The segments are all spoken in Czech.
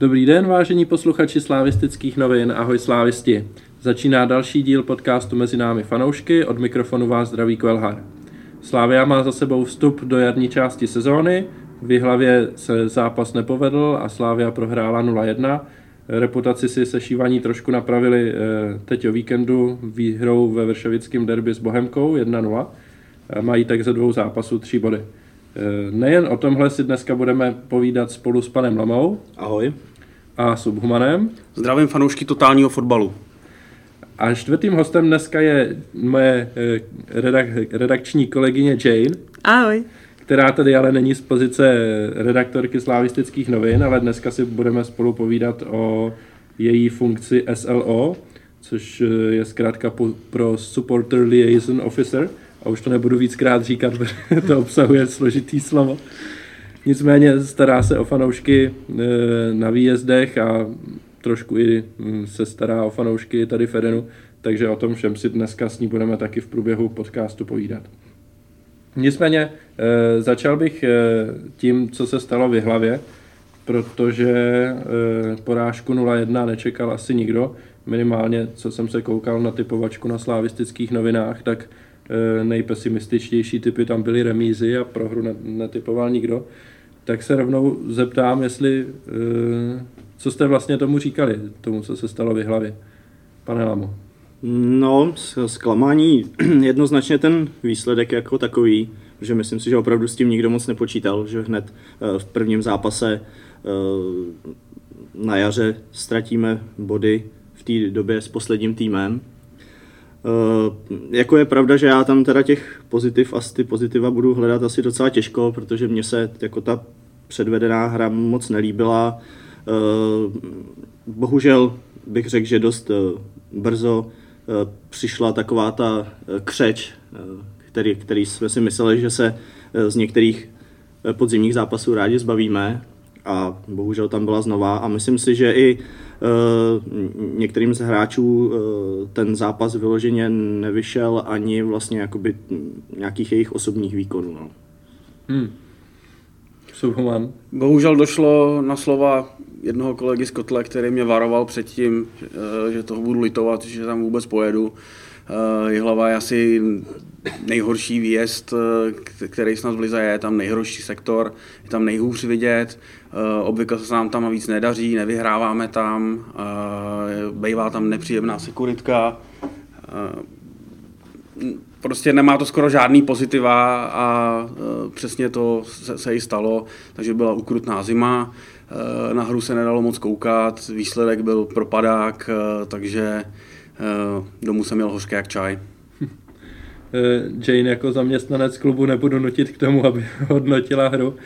Dobrý den, vážení posluchači slávistických novin, ahoj slávisti. Začíná další díl podcastu Mezi námi fanoušky, od mikrofonu vás zdraví Kvelhar. Slávia má za sebou vstup do jarní části sezóny, v hlavě se zápas nepovedl a Slávia prohrála 0-1. Reputaci si sešívaní trošku napravili eh, teď o víkendu výhrou ve Vršovickém derby s Bohemkou 1-0. Mají tak ze dvou zápasů tři body. Eh, nejen o tomhle si dneska budeme povídat spolu s panem Lamou. Ahoj. A Subhumanem. Zdravím fanoušky totálního fotbalu. A čtvrtým hostem dneska je moje eh, redak, redakční kolegyně Jane. Ahoj. Která tady ale není z pozice redaktorky slavistických novin, ale dneska si budeme spolu povídat o její funkci SLO, což eh, je zkrátka pro Supporter Liaison Officer a už to nebudu víckrát říkat, protože to obsahuje složitý slovo. Nicméně stará se o fanoušky e, na výjezdech a trošku i hm, se stará o fanoušky tady v Edenu, takže o tom všem si dneska s ní budeme taky v průběhu podcastu povídat. Nicméně e, začal bych e, tím, co se stalo v hlavě, protože porážku 0-1 nečekal asi nikdo. Minimálně, co jsem se koukal na typovačku na slávistických novinách, tak Eh, nejpesimističtější typy tam byly remízy a prohru netypoval nikdo, tak se rovnou zeptám, jestli, eh, co jste vlastně tomu říkali, tomu, co se stalo v hlavě, pane Lamo. No, zklamání jednoznačně ten výsledek jako takový, že myslím si, že opravdu s tím nikdo moc nepočítal, že hned eh, v prvním zápase na jaře ztratíme body v té době s posledním týmem, jako je pravda, že já tam teda těch pozitiv a ty pozitiva budu hledat asi docela těžko, protože mně se jako ta předvedená hra moc nelíbila. Uh, bohužel bych řekl, že dost uh, brzo uh, přišla taková ta křeč, který, který jsme si mysleli, že se z některých podzimních zápasů rádi zbavíme a bohužel tam byla znova a myslím si, že i Eh, některým z hráčů eh, ten zápas vyloženě nevyšel ani vlastně jakoby nějakých jejich osobních výkonů. No. Hmm. Subhuman. Bohužel došlo na slova jednoho kolegy z Kotle, který mě varoval předtím, eh, že toho budu litovat, že tam vůbec pojedu. Jihlava je asi nejhorší výjezd, který snad v Lize je, tam nejhorší sektor, je tam nejhůř vidět, obvykle se nám tam navíc nedaří, nevyhráváme tam, bývá tam nepříjemná sekuritka, prostě nemá to skoro žádný pozitiva a přesně to se, se i stalo, takže byla ukrutná zima, na hru se nedalo moc koukat, výsledek byl propadák, takže domů jsem měl hořké jak čaj. Eh, Jane jako zaměstnanec klubu nebudu nutit k tomu, aby hodnotila hru,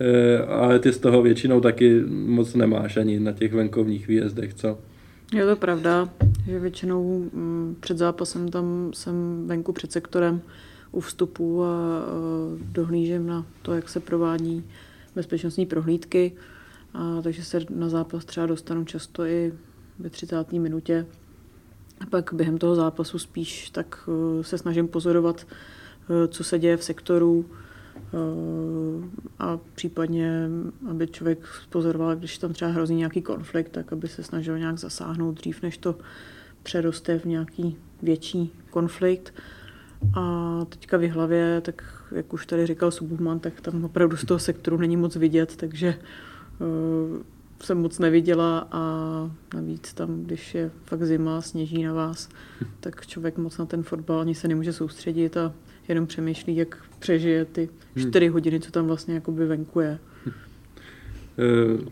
eh, ale ty z toho většinou taky moc nemáš ani na těch venkovních výjezdech, co? Je to pravda, že většinou mm, před zápasem tam jsem venku před sektorem u vstupu a dohlížím na to, jak se provádí bezpečnostní prohlídky, a takže se na zápas třeba dostanu často i ve 30. minutě. A pak během toho zápasu spíš tak eh, se snažím pozorovat, eh, co se děje v sektoru a případně, aby člověk pozoroval, když tam třeba hrozí nějaký konflikt, tak aby se snažil nějak zasáhnout dřív, než to přeroste v nějaký větší konflikt. A teďka v hlavě, tak jak už tady říkal Subhuman, tak tam opravdu z toho sektoru není moc vidět, takže jsem moc neviděla a navíc tam, když je fakt zima, sněží na vás, tak člověk moc na ten fotbal ani se nemůže soustředit a jenom přemýšlí, jak přežije ty hmm. čtyři hodiny, co tam vlastně jakoby venku je. Eh,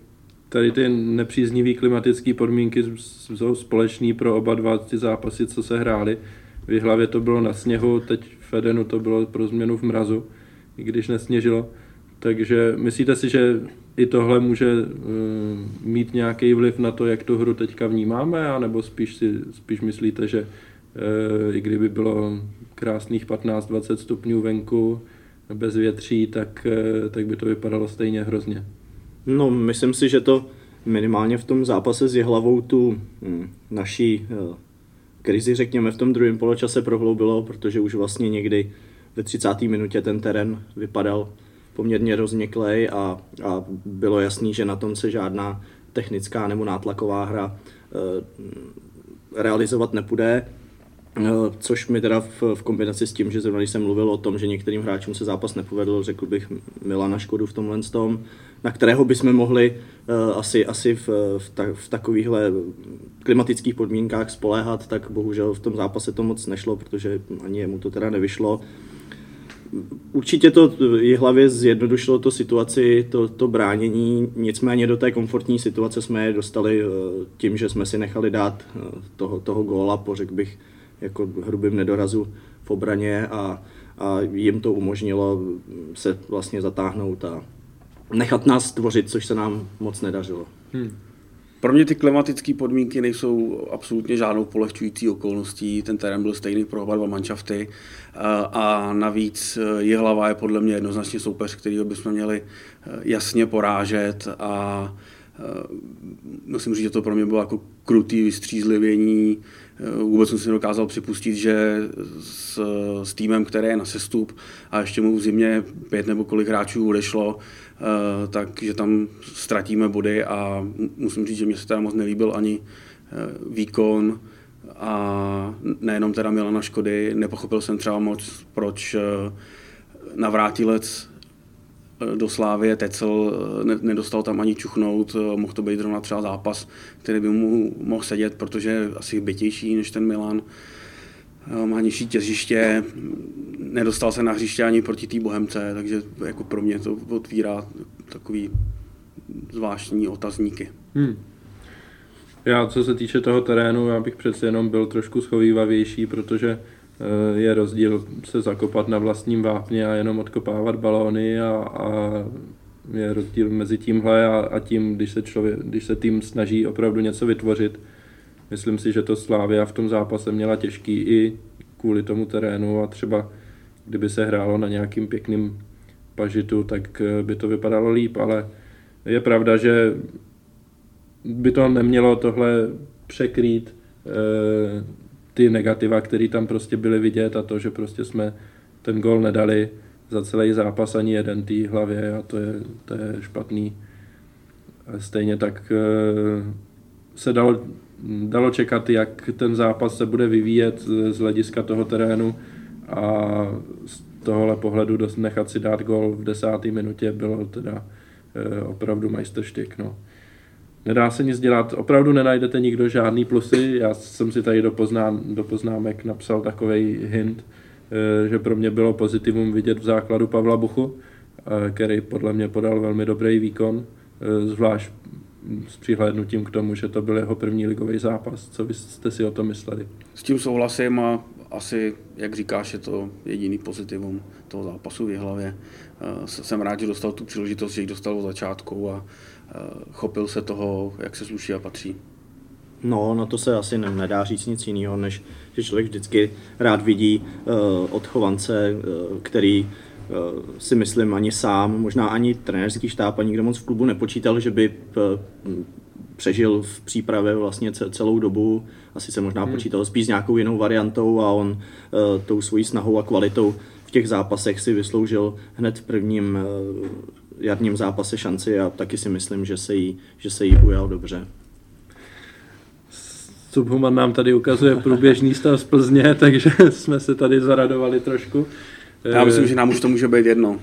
tady ty nepříznivé klimatické podmínky jsou společné pro oba dva ty zápasy, co se hrály. V hlavě to bylo na sněhu, teď v Edenu to bylo pro změnu v mrazu, i když nesněžilo. Takže myslíte si, že i tohle může uh, mít nějaký vliv na to, jak tu hru teďka vnímáme, anebo spíš si spíš myslíte, že i kdyby bylo krásných 15-20 stupňů venku bez větří, tak, uh, tak by to vypadalo stejně hrozně. No, myslím si, že to minimálně v tom zápase s hlavou tu hm, naší uh, krizi, řekněme, v tom druhém poločase prohloubilo, protože už vlastně někdy ve 30. minutě ten terén vypadal poměrně rozměklej a, a bylo jasný, že na tom se žádná technická nebo nátlaková hra realizovat nepůjde. Což mi teda v, v kombinaci s tím, že zrovna když jsem mluvil o tom, že některým hráčům se zápas nepovedl, řekl bych Milana Škodu v tomhle tom, na kterého bychom mohli uh, asi, asi v, v, ta, v takovýchhle klimatických podmínkách spoléhat, tak bohužel v tom zápase to moc nešlo, protože ani jemu to teda nevyšlo. Určitě to je hlavě zjednodušilo to situaci, to, to bránění, nicméně do té komfortní situace jsme je dostali uh, tím, že jsme si nechali dát uh, toho, toho góla po, řekl bych, jako hrubým nedorazu v obraně a, a jim to umožnilo se vlastně zatáhnout a nechat nás tvořit, což se nám moc nedařilo. Hmm. Pro mě ty klimatické podmínky nejsou absolutně žádnou polehčující okolností. Ten terén byl stejný pro oba dva manšafty a navíc hlava je podle mě jednoznačně soupeř, kterýho bychom měli jasně porážet a musím říct, že to pro mě bylo jako krutý vystřízlivění Eh, vůbec jsem si dokázal připustit, že s, s týmem, který je na sestup a ještě mu v zimě pět nebo kolik hráčů odešlo, eh, takže tam ztratíme body a musím říct, že mě se teda moc nelíbil ani eh, výkon a nejenom teda Milana Škody, nepochopil jsem třeba moc, proč navrátilec do Slávie Tecel ne, nedostal tam ani čuchnout, mohl to být zrovna třeba zápas, který by mu mohl sedět, protože je asi bytější než ten Milan. Má nižší těžiště, nedostal se na hřiště ani proti té Bohemce, takže jako pro mě to otvírá takový zvláštní otazníky. Hmm. Já, co se týče toho terénu, já bych přece jenom byl trošku schovývavější, protože Eh, je rozdíl se zakopat na vlastním vápně a jenom odkopávat balóny a, a je rozdíl mezi tímhle a, a tím, když se, člověk, když se tým snaží opravdu něco vytvořit. Myslím si, že to Slávia v tom zápase měla těžký i kvůli tomu terénu a třeba kdyby se hrálo na nějakým pěkným pažitu, tak eh, by to vypadalo líp, ale je pravda, že by to nemělo tohle překrýt eh, ty negativa, které tam prostě byly vidět a to, že prostě jsme ten gol nedali za celý zápas ani jeden té hlavě a to je, to je špatný. Stejně tak eh, se dalo, dalo čekat, jak ten zápas se bude vyvíjet z hlediska toho terénu a z tohohle pohledu nechat si dát gol v desáté minutě bylo teda eh, opravdu majstrštěk. No. Nedá se nic dělat, opravdu nenajdete nikdo žádný plusy. Já jsem si tady do, poznám, do poznámek napsal takový hint, eh, že pro mě bylo pozitivum vidět v základu Pavla Buchu, eh, který podle mě podal velmi dobrý výkon, eh, zvlášť s přihlédnutím k tomu, že to byl jeho první ligový zápas. Co vy jste si o tom mysleli? S tím souhlasím a asi, jak říkáš, je to jediný pozitivum toho zápasu v hlavě. Jsem rád, že dostal tu příležitost, že ji dostal od začátku a chopil se toho, jak se sluší a patří. No, no to se asi nedá říct nic jiného, než že člověk vždycky rád vidí uh, odchovance, uh, který uh, si myslím ani sám, možná ani trenérský štáb, ani kdo moc v klubu nepočítal, že by uh, přežil v přípravě vlastně celou dobu. Asi se možná hmm. počítal spíš s nějakou jinou variantou a on uh, tou svojí snahou a kvalitou v těch zápasech si vysloužil hned v prvním uh, jarním zápase šanci a taky si myslím, že se jí, že se jí ujal dobře. Subhuman nám tady ukazuje průběžný stav z Plzně, takže jsme se tady zaradovali trošku. Já myslím, že nám už to může být jedno.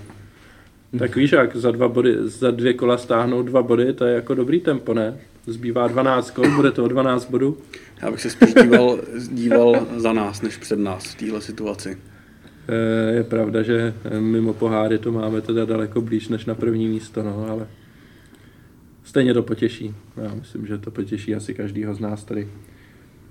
Tak víš jak, za, dva body, za dvě kola stáhnout dva body, to je jako dobrý tempo, ne? Zbývá 12 kol, bude to o 12 bodů. Já bych se spíš díval, díval za nás, než před nás v téhle situaci. Eh, je pravda, že eh, mimo poháry to máme teda daleko blíž než na první místo, no, ale stejně to potěší. Já myslím, že to potěší asi každýho z nás tady.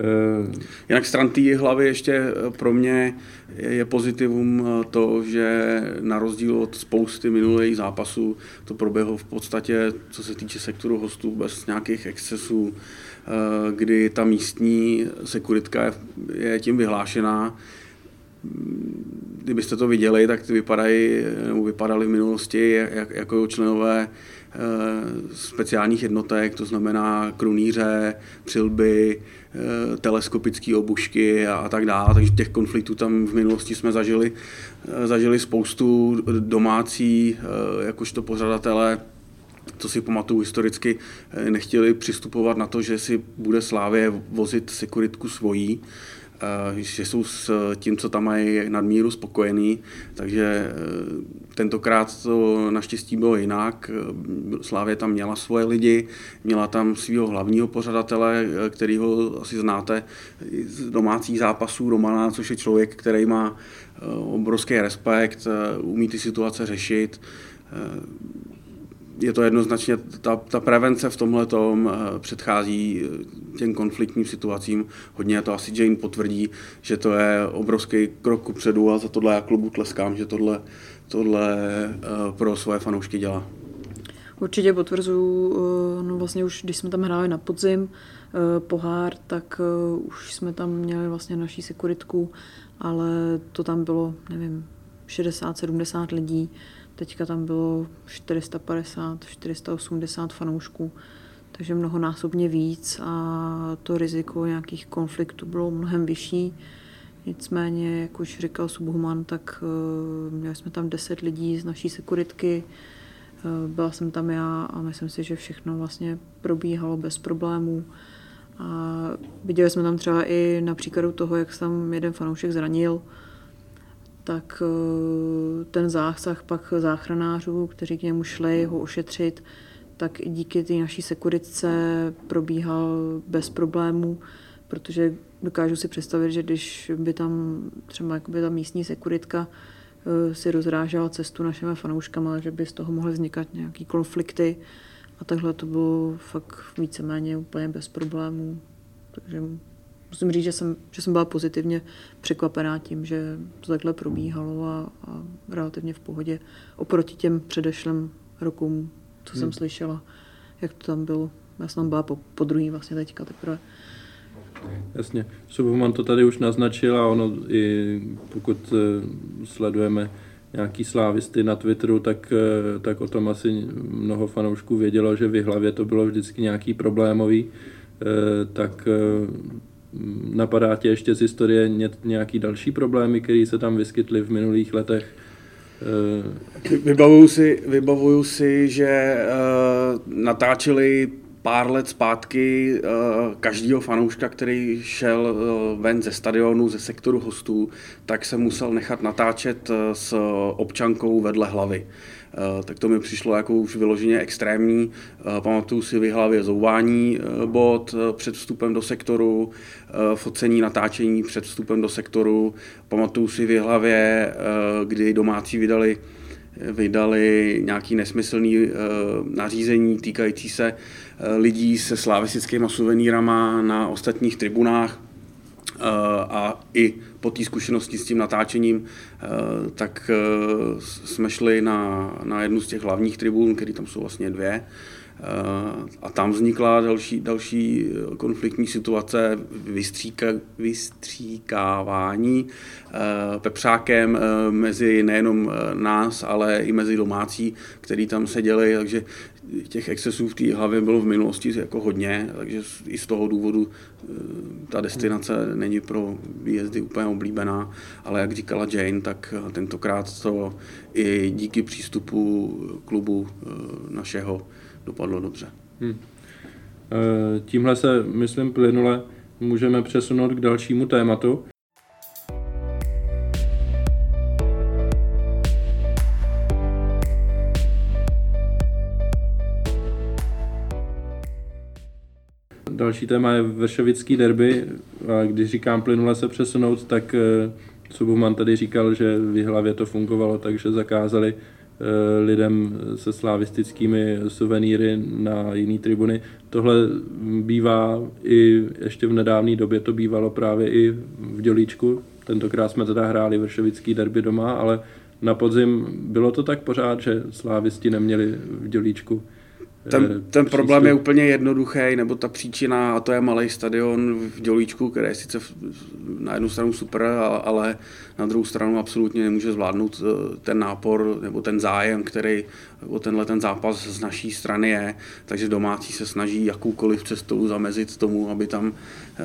Eh, Jinak stran té hlavy ještě pro mě je pozitivum to, že na rozdíl od spousty minulých zápasů to proběhlo v podstatě, co se týče sektoru hostů, bez nějakých excesů, kdy ta místní sekuritka je tím vyhlášená kdybyste to viděli, tak ty vypadají, nebo vypadaly v minulosti jak, jako členové eh, speciálních jednotek, to znamená kruníře, přilby, eh, teleskopické obušky a, a tak dále. Takže těch konfliktů tam v minulosti jsme zažili, eh, zažili spoustu domácí, jakožto pořadatele co si pamatuju historicky, nechtěli přistupovat na to, že si bude Slávě vozit sekuritku svojí, že jsou s tím, co tam mají nadmíru spokojený, takže tentokrát to naštěstí bylo jinak. Slávě tam měla svoje lidi, měla tam svého hlavního pořadatele, kterýho asi znáte z domácích zápasů, Romana, což je člověk, který má obrovský respekt, umí ty situace řešit, je to jednoznačně, ta, ta prevence v tomhle tom eh, předchází eh, těm konfliktním situacím. Hodně to asi Jane potvrdí, že to je obrovský krok kupředu a za tohle já klubu tleskám, že tohle, tohle eh, pro svoje fanoušky dělá. Určitě potvrzuju, no vlastně už když jsme tam hráli na podzim pohár, tak už jsme tam měli vlastně naší sekuritku, ale to tam bylo, nevím, 60-70 lidí, Teďka tam bylo 450, 480 fanoušků, takže mnohonásobně víc a to riziko nějakých konfliktů bylo mnohem vyšší. Nicméně, jak už říkal Subhuman, tak eh, měli jsme tam 10 lidí z naší sekuritky, eh, byla jsem tam já a myslím si, že všechno vlastně probíhalo bez problémů. A viděli jsme tam třeba i na příkladu toho, jak se tam jeden fanoušek zranil, tak eh, ten zásah pak záchranářů, kteří k němu šli ho ošetřit, tak díky té naší sekuritce probíhal bez problémů, protože dokážu si představit, že když by tam třeba jakoby ta místní sekuritka eh, si rozrážela cestu našimi fanouškama, že by z toho mohly vznikat nějaký konflikty a takhle to bylo fakt víceméně úplně bez problémů. Takže musím říct, že jsem, že jsem byla pozitivně překvapená tím, že to takhle probíhalo a, a relativně v pohodě oproti těm předešlým rokům, co hmm. jsem slyšela, jak to tam bylo. Já jsem tam byla po, po druhý vlastně teďka teprve. Jasně. Subhuman to tady už naznačil a ono i pokud eh, sledujeme nějaký slávisty na Twitteru, tak, eh, tak o tom asi mnoho fanoušků vědělo, že v hlavě to bylo vždycky nějaký problémový, eh, tak Napadá tě ještě z historie nějaký další problémy, které se tam vyskytly v minulých letech? Eh, vybavuju si, vybavuju si že uh, natáčeli pár let zpátky uh, každýho fanouška, který šel ven ze stadionu, ze sektoru hostů, tak se musel nechat natáčet s občankou vedle hlavy. Eh, tak to mi přišlo jako už vyloženě extrémní. Eh, pamatuju si v hlavě zouvání eh, bod před vstupem do sektoru, focení, natáčení před vstupem do sektoru. Pamatuju si v hlavě, kdy domácí vydali vydali nějaký nesmyslný nařízení týkající se lidí se slavistickými suvenírama na ostatních tribunách. Eh, a i po té zkušenosti s tím natáčením, eh, tak eh, jsme šli na, na jednu z těch hlavních tribun, které tam jsou vlastně dvě, a tam vznikla další, další konfliktní situace, vystříka, vystříkávání pepřákem mezi nejenom nás, ale i mezi domácí, který tam seděli, takže těch excesů v té hlavě bylo v minulosti jako hodně, takže i z toho důvodu eh, ta destinace není pro výjezdy úplně oblíbená, ale jak říkala Jane, tak eh, tentokrát to i díky přístupu klubu eh, našeho dopadlo dobře. Hmm. Tímhle se, myslím, plynule můžeme přesunout k dalšímu tématu. Další téma je Vršovický derby. A když říkám plynule se přesunout, tak eh, Subuman tady říkal, že v hlavě to fungovalo, takže zakázali eh, lidem se slavistickými suvenýry na jiné tribuny. Tohle bývá i ještě v nedávné době to bývalo právě i v Dělíčku. Tentokrát jsme teda hráli Vršovický derby doma, ale na podzim bylo to tak pořád, že slávisti neměli v Dělíčku ten, ten problém je úplně jednoduchý, nebo ta příčina, a to je malý stadion v Dělíčku, který je sice na jednu stranu super, ale na druhou stranu absolutně nemůže zvládnout eh, ten nápor nebo ten zájem, který o tenhle ten zápas z naší strany je. Takže domácí se snaží jakoukoliv cestou zamezit tomu, aby tam eh,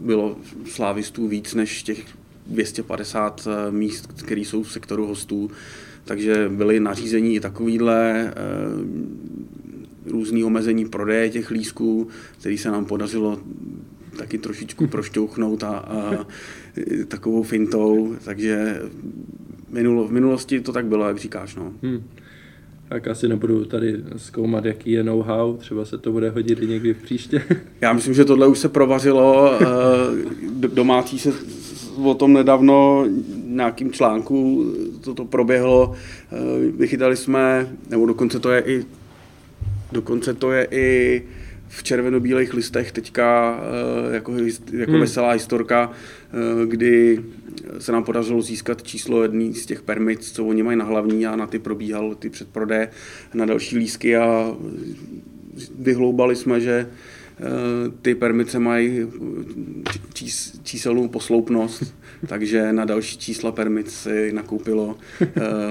bylo slávistů víc než těch 250 eh, míst, které jsou v sektoru hostů. Takže byly nařízení i takovýhle různý omezení prodeje těch lísků, který se nám podařilo taky trošičku prošťouchnout a, a takovou fintou, takže minulo, v minulosti to tak bylo, jak říkáš. No. Hmm. Tak asi nebudu tady zkoumat, jaký je know-how, třeba se to bude hodit i někdy v příště. Já myslím, že tohle už se provařilo, eh, domácí se o tom nedávno nějakým článku toto proběhlo, eh, vychytali jsme, nebo dokonce to je i dokonce to je i v červeno-bílých listech teďka eh, jako, jako hmm. veselá historka, eh, kdy se nám podařilo získat číslo jedný z těch permit, co oni mají na hlavní a na ty probíhal ty předprodeje na další lísky a vyhloubali jsme, že ty permice mají čís, číselnou posloupnost, takže na další čísla permit si nakoupilo eh,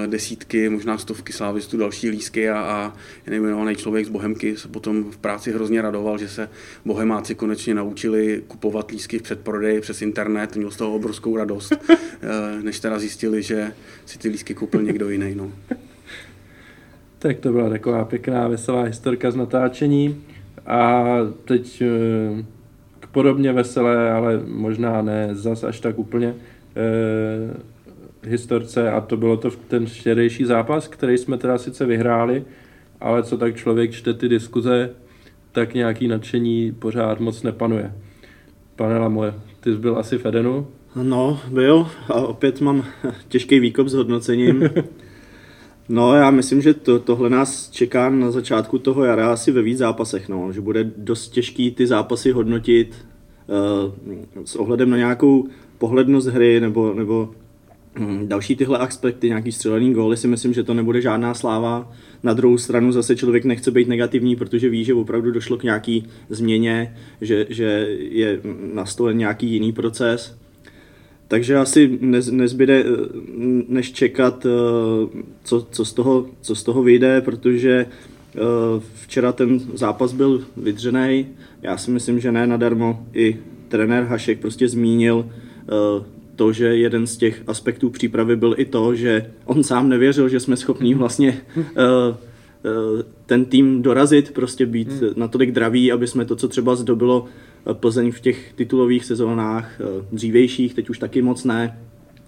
desítky, možná stovky slávistů další lísky a, a nejmenovaný člověk z Bohemky se potom v práci hrozně radoval, že se bohemáci konečně naučili kupovat lísky v předprodeji přes internet, měl z toho obrovskou radost, eh, než teda zjistili, že si ty lísky koupil někdo jiný. No. Tak to byla taková pěkná, veselá historka z natáčení. A teď eh, k podobně veselé, ale možná ne zas až tak úplně eh, historce a to bylo to ten štědejší zápas, který jsme teda sice vyhráli, ale co tak člověk čte ty diskuze, tak nějaký nadšení pořád moc nepanuje. Pane Lamoje, ty jsi byl asi v Edenu? No, byl a opět mám těžký výkop s hodnocením. No, já myslím, že to, tohle nás čeká na začátku toho jara asi ve víc zápasech, no, že bude dost těžký ty zápasy hodnotit uh, s ohledem na nějakou pohlednost hry nebo, nebo um, další tyhle aspekty, nějaký střelený góly, si myslím, že to nebude žádná sláva. Na druhou stranu zase člověk nechce být negativní, protože ví, že opravdu došlo k nějaký změně, že, že je na stole nějaký jiný proces. Takže asi nezbyde eh, než čekat, eh, co, co, z toho, co z toho vyjde, protože eh, včera ten zápas byl vydřený. Já si myslím, že ne nadarmo. I trenér Hašek prostě zmínil to, že jeden z těch aspektů přípravy byl i to, že on sám nevěřil, že jsme schopní vlastně ten tým dorazit, prostě být hmm. natolik draví, aby jsme to, co třeba zdobilo Plzeň v těch titulových sezónách eh, dřívejších, teď už taky moc ne,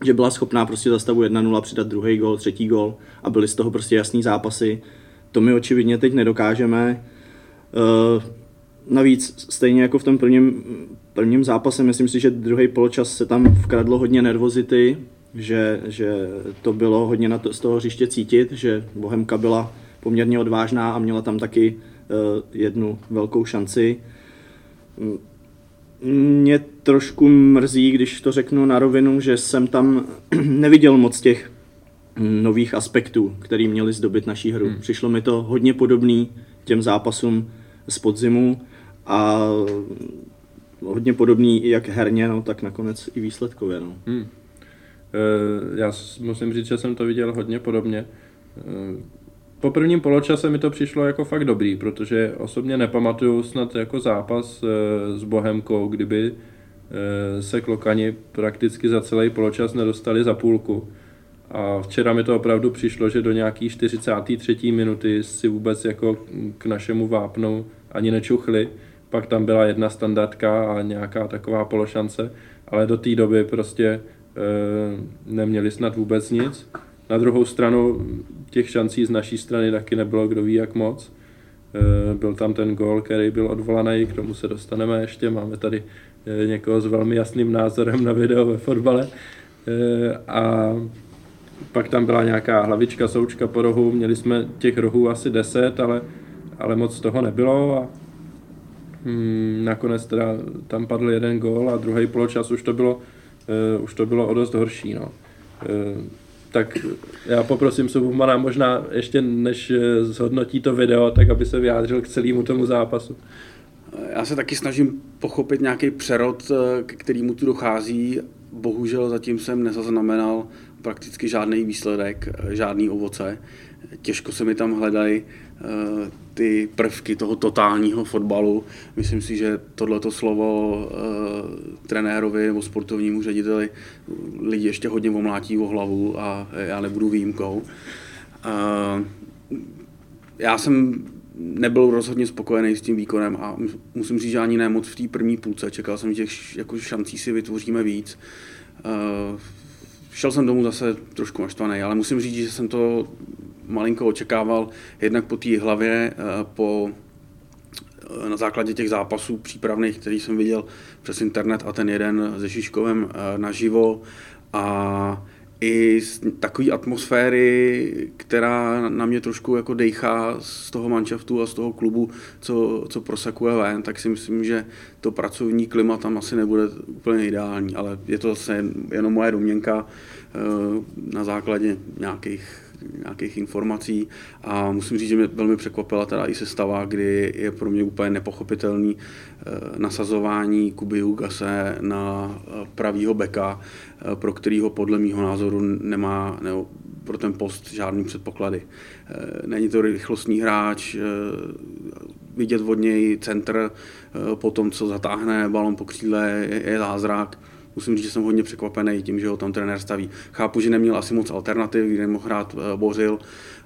že byla schopná prostě za stavu 1-0 přidat druhý gol, třetí gol a byly z toho prostě jasný zápasy. To my očividně teď nedokážeme. Eh, navíc stejně jako v tom prvním, prvním zápase, myslím si, že druhý poločas se tam vkradlo hodně nervozity, že, že to bylo hodně na to, z toho hřiště cítit, že Bohemka byla poměrně odvážná a měla tam taky uh, jednu velkou šanci. Mě trošku mrzí, když to řeknu na rovinu, že jsem tam neviděl moc těch nových aspektů, který měli zdobit naší hru. Hmm. Přišlo mi to hodně podobný těm zápasům z podzimu a hodně podobný jak herně, no, tak nakonec i výsledkově. No. Hmm. E, já musím říct, že jsem to viděl hodně podobně. Po prvním poločase mi to přišlo jako fakt dobrý, protože osobně nepamatuju snad jako zápas e, s Bohemkou, kdyby e, se klokani prakticky za celý poločas nedostali za půlku. A včera mi to opravdu přišlo, že do nějaký 43. minuty si vůbec jako k našemu vápnu ani nečuchli. Pak tam byla jedna standardka a nějaká taková pološance, ale do té doby prostě e, neměli snad vůbec nic. Na druhou stranu těch šancí z naší strany taky nebylo kdo ví jak moc. Eh, byl tam ten gol, který byl odvolaný, k tomu se dostaneme ještě. Máme tady eh, někoho s velmi jasným názorem na video ve fotbale. Eh, a pak tam byla nějaká hlavička, součka po rohu. Měli jsme těch rohů asi 10, ale, ale moc toho nebylo. A hmm, nakonec teda tam padl jeden gol a druhý poločas už to bylo, už to bylo o dost horší. No tak já poprosím Submana možná ještě než eh, zhodnotí to video, tak aby se vyjádřil k celému tomu zápasu. Já se taky snažím pochopit nějaký přerod, eh, k kterému tu dochází. Bohužel zatím jsem nezaznamenal prakticky žádný výsledek, eh, žádný ovoce. Těžko se mi tam hledají Eh, ty prvky toho totálního fotbalu. Myslím si, že tohleto slovo uh, trenérovi nebo sportovnímu řediteli lidi ještě hodně omlátí o hlavu a já nebudu výjimkou. Uh, já jsem nebyl rozhodně spokojený s tím výkonem a musím říct, že ani ne moc v té první půlce. Čekal jsem, že těch jako šancí si vytvoříme víc. Šel jsem domů zase trošku naštvaný, ale musím říct, že jsem to malinko očekával, jednak po té hlavě, uh, po na základě těch zápasů přípravných, který jsem viděl přes internet a ten jeden se Šiškovem naživo a i z takové atmosféry, která na mě trošku jako dejchá z toho manšaftu a z toho klubu, co, co prosakuje ven, tak si myslím, že to pracovní klima tam asi nebude úplně ideální, ale je to zase jenom moje domněnka eh, na základě nějakých nějakých informací a musím říct, že mě velmi překvapila teda i sestava, kdy je pro mě úplně nepochopitelný eh, nasazování Kuby Hugase na eh, pravýho beka, eh, pro kterýho podle mýho názoru nemá nebo pro ten post žádný předpoklady. Není to rychlostní hráč, vidět od něj centr po tom, co zatáhne balon po křídle, je zázrak musím říct, že jsem hodně překvapený tím, že ho tam trenér staví. Chápu, že neměl asi moc alternativ, kdy nemohl hrát uh, Bořil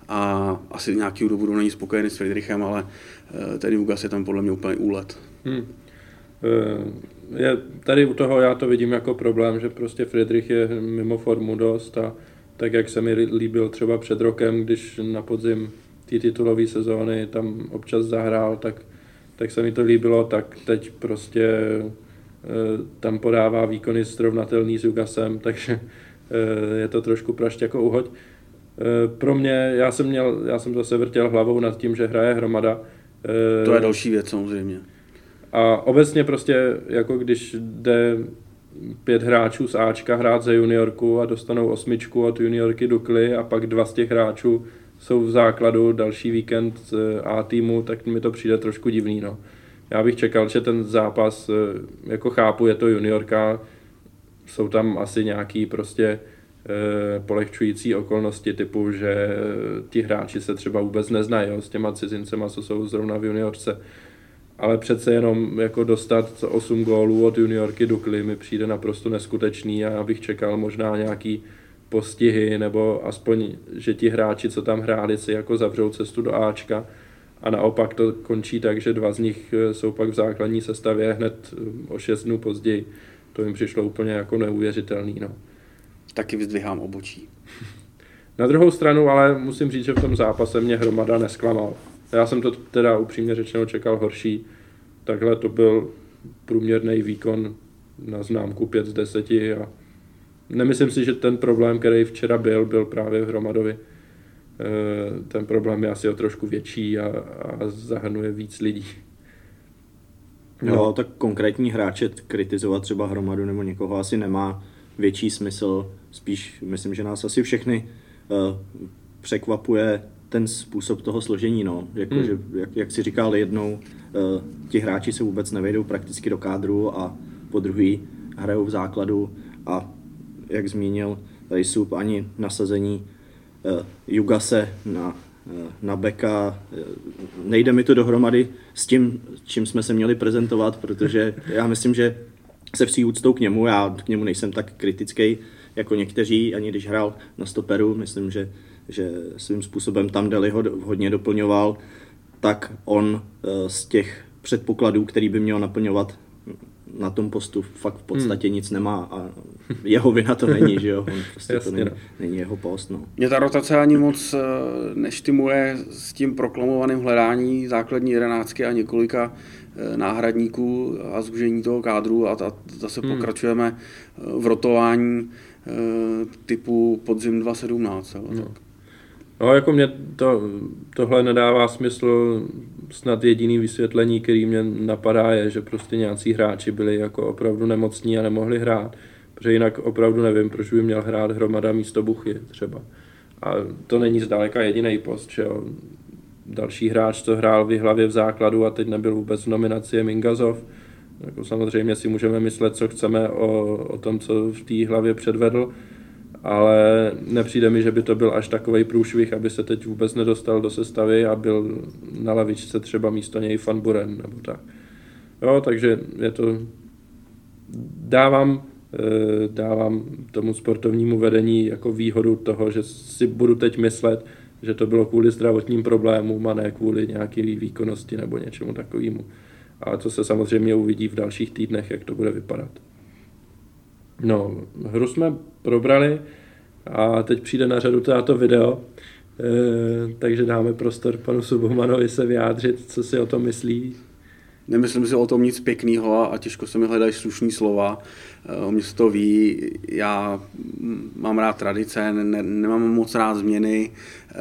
a asi nějaký důvodu není spokojený s Friedrichem, ale uh, tedy Ugas je tam podle mě úplně úlet. Hmm. Je, tady u toho já to vidím jako problém, že prostě Friedrich je mimo formu dost a tak, jak se mi líbil třeba před rokem, když na podzim té titulové sezóny tam občas zahrál, tak, tak se mi to líbilo, tak teď prostě Eh, tam podává výkony srovnatelný s Jugasem, takže eh, je to trošku prašť jako uhoď. Eh, pro mě, já jsem, měl, já jsem zase vrtěl hlavou nad tím, že hraje hromada. To je další věc samozřejmě. A obecně prostě, jako když jde pět hráčů z Ačka hrát za juniorku a dostanou osmičku od juniorky Dukly a pak dva z těch hráčů jsou v základu další víkend z A týmu, tak mi to přijde trošku divný. No já bych čekal, že ten zápas, eh, jako chápu, je to juniorka, jsou tam asi nějaký prostě eh, polehčující okolnosti typu, že ti hráči se třeba vůbec neznají jo, s těma cizincema, co jsou zrovna v juniorce. Ale přece jenom jako dostat 8 gólů od juniorky Dukly mi přijde naprosto neskutečný a já bych čekal možná nějaký postihy nebo aspoň, že ti hráči, co tam hráli, si jako zavřou cestu do Ačka a naopak to končí tak, že dva z nich eh, jsou pak v základní sestavě hned eh, o šest dnů později. To jim přišlo úplně jako neuvěřitelný. No. Taky vyzdvihám obočí. Na druhou stranu ale musím říct, že v tom zápase mě hromada nesklamal. Já jsem to teda upřímně řečeno čekal horší. Takhle to byl průměrný výkon na známku 5 z 10 a nemyslím si, že ten problém, který včera byl, byl právě v Hromadovi. Eh, ten problém je asi o trošku větší a, a zahrnuje víc lidí. No. no, tak konkrétní hráče kritizovat třeba hromadu nebo někoho asi nemá větší smysl. Spíš myslím, že nás asi všechny uh, překvapuje ten způsob toho složení. No. Jako, hmm. že, jak, jak si říkal jednou, uh, ti hráči se vůbec nevejdou prakticky do kádru a po druhý hrajou v základu a jak zmínil tady Sup, ani nasazení Jugase na, uh, na beka. Uh, nejde mi to dohromady s tím, čím jsme se měli prezentovat, protože já myslím, že se vší úctou k němu, já k němu nejsem tak kritický jako někteří, ani když hrál na stoperu, myslím, že, že svým způsobem tam Deli ho hodně doplňoval, tak on z těch předpokladů, který by měl naplňovat na tom postu fakt v podstatě hmm. nic nemá a jeho vina to není, že jo, on prostě Jasně, to není, no. není jeho post, no. Mě ta rotace ani moc eh, neštimuje s tím proklamovaným hledání základní jedenáctky a několika eh, náhradníků a zúžení toho kádru a, a zase hmm. pokračujeme eh, v rotování typu podzim 2017. No. Tak. No, jako mě to, tohle nedává smysl, snad jediný vysvětlení, který mě napadá, je, že prostě nějací hráči byli jako opravdu nemocní a nemohli hrát, protože jinak opravdu nevím, proč by měl hrát hromada místo Buchy třeba. A to není zdaleka jediný post, že jo. Další hráč, co hrál v hlavě v základu a teď nebyl vůbec v nominaci, je Mingazov. Jako samozřejmě si můžeme myslet, co chceme o, o tom, co v té hlavě předvedl, ale nepřijde mi, že by to byl až takový průšvih, aby se teď vůbec nedostal do sestavy a byl na lavičce třeba místo něj Van Buren nebo tak. Jo, takže je to... Dávám, eh, dávám tomu sportovnímu vedení jako výhodu toho, že si budu teď myslet, že to bylo kvůli zdravotním problémům a ne kvůli nějaké výkonnosti nebo něčemu takovému. Ale to se samozřejmě uvidí v dalších týdnech, jak to bude vypadat. No, hru jsme probrali a teď přijde na řadu to video, e, takže dáme prostor panu Subomanovi se vyjádřit, co si o tom myslí. Nemyslím si o tom nic pěkného a těžko se mi hledají slušní slova. Eh, o mě se to ví, já mám rád tradice, ne, nemám moc rád změny, eh,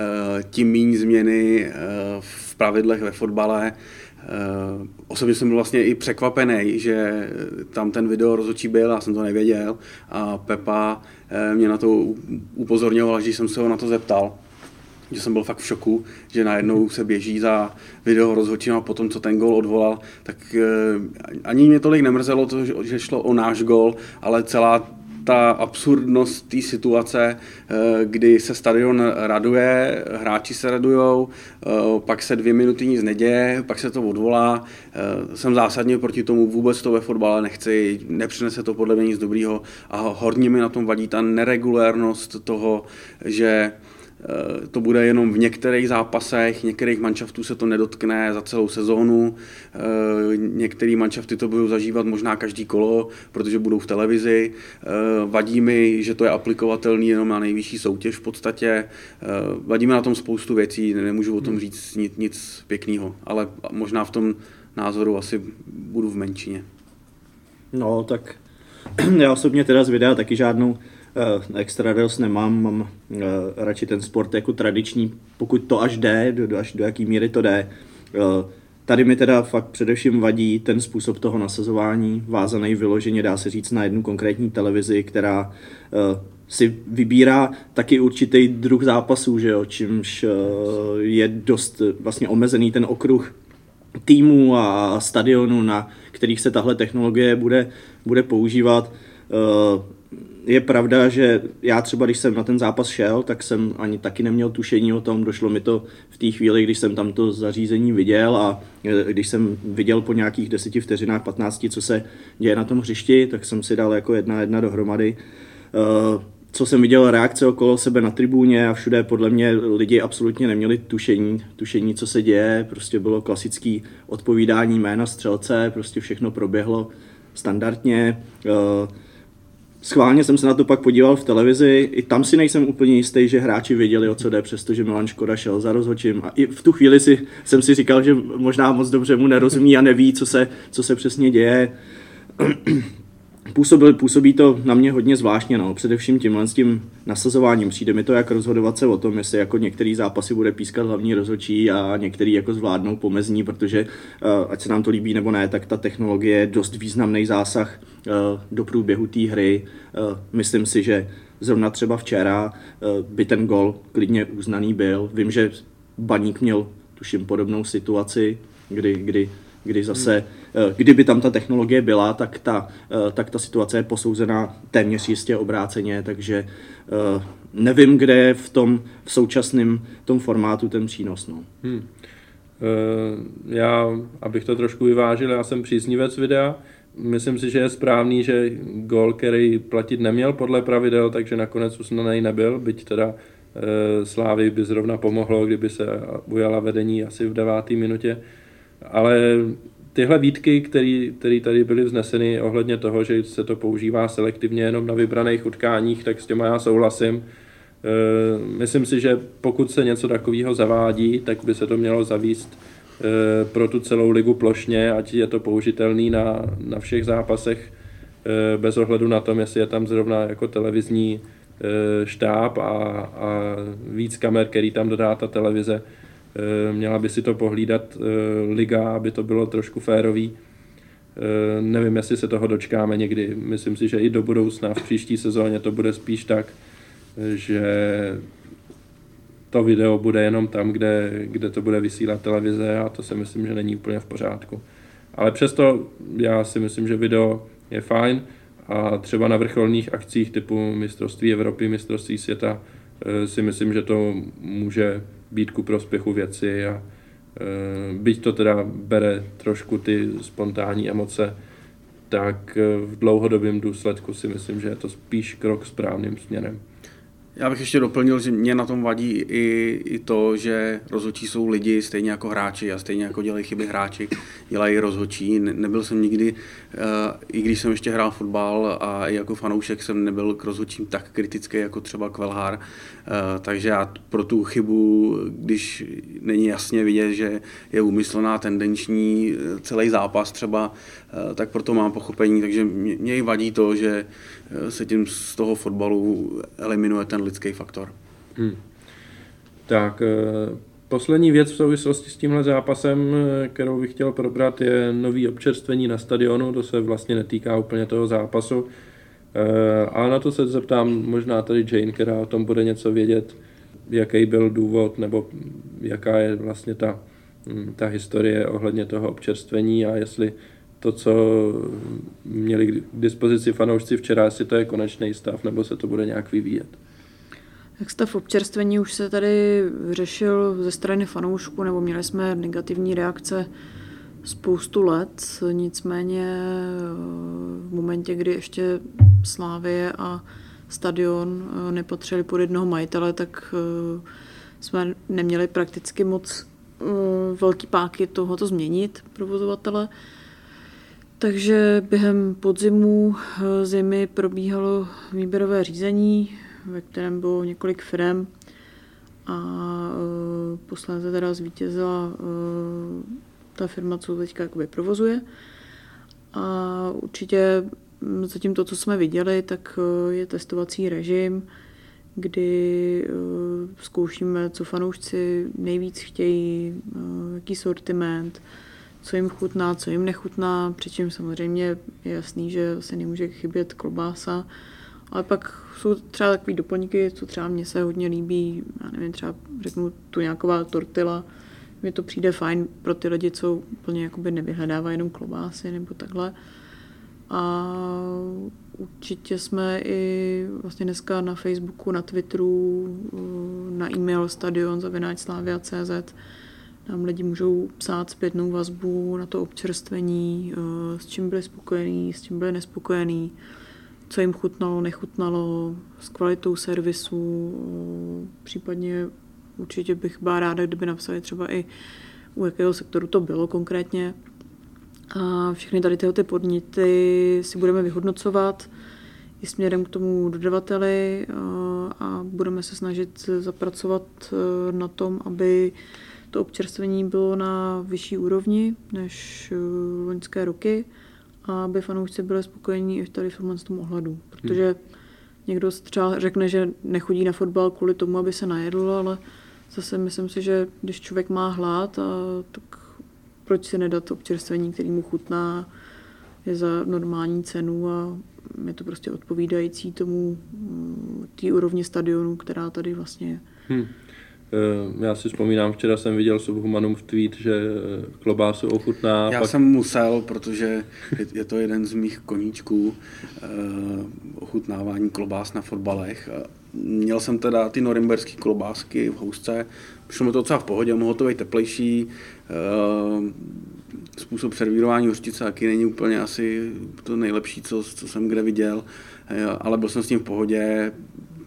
tím méně změny v pravidlech ve fotbale. Uh, osobně jsem byl vlastně i překvapený, že tam ten video rozhodčí byl, já jsem to nevěděl a Pepa uh, mě na to upozorňoval, že jsem se ho na to zeptal že jsem byl fakt v šoku, že najednou se běží za video rozhodčím a potom, co ten gol odvolal, tak uh, ani mě tolik nemrzelo to, že šlo o náš gol, ale celá ta absurdnost té situace, eh, kdy se stadion raduje, hráči se radujou, eh, pak se dvě minuty nic neděje, pak se to odvolá. Eh, jsem zásadně proti tomu, vůbec to ve fotbale nechci, nepřinese to podle mě nic dobrýho a hodně mi na tom vadí ta neregulérnost toho, že to bude jenom v některých zápasech, některých manšaftů se to nedotkne za celou sezónu, eh, některé manšafty to budou zažívat možná každý kolo, protože budou v televizi. Eh, vadí mi, že to je aplikovatelný jenom na nejvyšší soutěž v podstatě. Vadí mi na tom spoustu věcí, nemůžu o tom hmm. říct nic, nic pěkného, ale možná v tom názoru asi budu v menšině. No, tak já osobně teda z videa taky žádnou extra radost nemám, mám uh, radši ten sport jako tradiční, pokud to až jde, do, až do jaký míry to jde. Uh, tady mi teda fakt především vadí ten způsob toho nasazování, vázaný vyloženě, dá se říct, na jednu konkrétní televizi, která si vybírá taky určitý druh zápasů, že jo, čímž je dost vlastně omezený ten okruh týmů a stadionů, na kterých se tahle technologie bude, bude používat. Je pravda, že já třeba, když jsem na ten zápas šel, tak jsem ani taky neměl tušení o tom, došlo mi to v té chvíli, když jsem tam to zařízení viděl a e, když jsem viděl po nějakých deseti vteřinách, 15, co se děje na tom hřišti, tak jsem si dal jako jedna jedna dohromady. E, co jsem viděl reakce okolo sebe na tribuně a všude podle mě lidi absolutně neměli tušení, tušení, co se děje, prostě bylo klasický odpovídání jména střelce, prostě všechno proběhlo standardně. Uh, Schválně jsem se na to pak podíval v televizi, i tam si nejsem úplně jistý, že hráči věděli, o co jde, přestože Milan Škoda šel za rozhočím. A i v tu chvíli si, jsem si říkal, že možná moc dobře mu nerozumí a neví, co se, co se přesně děje. Působil, působí to na mě hodně zvláštně, no. především tímhle s tím nasazováním. Přijde mi to, jak rozhodovat se o tom, jestli jako některý zápasy bude pískat hlavní rozhodčí a některý jako zvládnou pomezní, protože uh, ať se nám to líbí nebo ne, tak ta technologie je dost významný zásah uh, do průběhu té hry. Uh, myslím si, že zrovna třeba včera by ten gol klidně uznaný byl. Vím, že Baník měl tuším podobnou situaci, kdy, kdy kdy zase, hmm. Kdyby tam ta technologie byla, tak ta, eh, tak ta situace je posouzená téměř jistě obráceně, takže eh, nevím, kde je v tom v současném tom formátu ten přínos. No. Hmm. Já, abych to trošku vyvážil, já jsem příznivec videa, Myslím si, že je správný, že gol, který platit neměl podle pravidel, takže nakonec uznaný nebyl, byť teda Slávy by zrovna pomohlo, kdyby se ujala vedení asi v deváté minutě. Ale tyhle výtky, které tady byly vzneseny ohledně toho, že se to používá selektivně jenom na vybraných utkáních, tak s těma já souhlasím. E, myslím si, že pokud se něco takového zavádí, tak by se to mělo zavíst e, pro tu celou ligu plošně, ať je to použitelný na, na všech zápasech, e, bez ohledu na tom, jestli je tam zrovna jako televizní štáb a, a víc kamer, který tam dodá ta televize, měla by si to pohlídat eh, liga, aby to bylo trošku férový. Eh, nevím, jestli se toho dočkáme někdy. Myslím si, že i do budoucna v příští sezóně to bude spíš tak, že to video bude jenom tam, kde, kde to bude vysílat televize a to si myslím, že není úplně v pořádku. Ale přesto já si myslím, že video je fajn a třeba na vrcholných akcích typu mistrovství Evropy, mistrovství světa si myslím, že to může být ku prospěchu věci a e, byť to teda bere trošku ty spontánní emoce, tak e, v dlouhodobém důsledku si myslím, že je to spíš krok správným směrem. Já bych ještě doplnil, že mě na tom vadí i, i to, že rozhodčí jsou lidi stejně jako hráči a stejně jako dělají chyby hráči, dělají rozhodčí. Nebyl jsem nikdy, eh, i když jsem ještě hrál fotbal a i jako fanoušek jsem nebyl k rozhodčím tak kritický jako třeba Kvelhár, eh, takže já pro tu chybu, když není jasně vidět, že je umyslná tendenční eh, celý zápas třeba, tak proto mám pochopení, takže mě i vadí to, že se tím z toho fotbalu eliminuje ten lidský faktor. Hmm. Tak, eh, poslední věc v souvislosti s tímhle zápasem, eh, kterou bych chtěl probrat, je nový občerstvení na stadionu. To se vlastně netýká úplně toho zápasu. Eh, ale na to se zeptám možná tady Jane, která o tom bude něco vědět, jaký byl důvod nebo jaká je vlastně ta, hm, ta historie ohledně toho občerstvení a jestli to, co měli k dispozici fanoušci včera, jestli to je konečný stav, nebo se to bude nějak vyvíjet. Jak stav občerstvení už se tady řešil ze strany fanoušků, nebo měli jsme negativní reakce spoustu let, nicméně v momentě, kdy ještě Slávie a stadion nepatřili pod jednoho majitele, tak eh, jsme neměli prakticky moc eh, velký páky tohoto změnit provozovatele. Takže během podzimu eh, zimy probíhalo výběrové řízení, ve kterém bylo několik firm a eh, posléze teda zvítězila eh, ta firma, co teďka jakoby provozuje. A určitě hm, zatím to, co jsme viděli, tak je testovací režim, kdy zkoušíme, co fanoušci nejvíc chtějí, jaký sortiment, co jim chutná, co jim nechutná, přičem samozřejmě je jasný, že se nemůže chybět klobása, ale pak jsou třeba takové doplňky, co třeba mně se hodně líbí, já nevím, třeba řeknu tu nějaková tortila, mně to přijde fajn pro ty lidi, co úplně jakoby nevyhledávají jenom klobásy nebo takhle. A určitě jsme i vlastně dneska na Facebooku, na Twitteru, na e-mail stadion CZ tam lidi můžou psát zpětnou vazbu na to občerstvení, eh, s čím byli spokojení, s čím byli nespokojení, co jim chutnalo, nechutnalo, s kvalitou servisu, eh, případně určitě bych byla ráda, kdyby napsali třeba i u jakého sektoru to bylo konkrétně. A všechny tady tyhle ty podněty si budeme vyhodnocovat i směrem k tomu dodavateli eh, a budeme se snažit zapracovat na tom, aby to občerstvení bylo na vyšší úrovni než uh, loňské roky a aby fanoušci byli spokojení i tady v tom ohledu. Protože hmm. někdo třeba řekne, že nechodí na fotbal kvůli tomu, aby se najedl, ale zase myslím si, že když člověk má hlad, a, tak proč si nedat občerstvení, který mu chutná, je za normální cenu a je to prostě odpovídající tomu mm, té úrovni stadionu, která tady vlastně je. Hmm. Eh, já si vzpomínám, včera jsem viděl Subhumanum v tweet, že eh, klobásu ochutná. Já pak... jsem musel, protože je to jeden z mých koníčků eh, ochutnávání klobás na fotbalech. Měl jsem teda ty norimberské klobásky v housce, přišlo mi to docela v pohodě, mohlo to být teplejší. Způsob servírování hořčice taky není úplně asi to nejlepší, co, co jsem kde viděl, ale byl jsem s tím v pohodě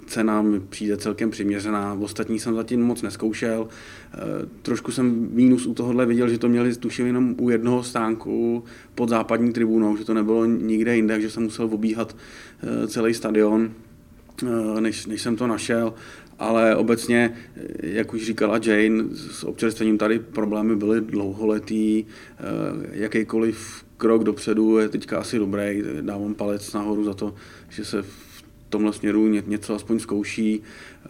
cena mi přijde celkem přiměřená. Ostatní jsem zatím moc neskoušel. Eh, trošku jsem mínus u tohohle viděl, že to měli tuším jenom u jednoho stánku pod západní tribunou, že to nebylo nikde jinde, že jsem musel obíhat eh, celý stadion, eh, než, než jsem to našel. Ale obecně, jak už říkala Jane, s občerstvením tady problémy byly dlouholetý. Jakýkoliv krok dopředu je teďka asi dobrý. Dávám palec nahoru za to, že se tomhle směru něco aspoň zkouší. Eh,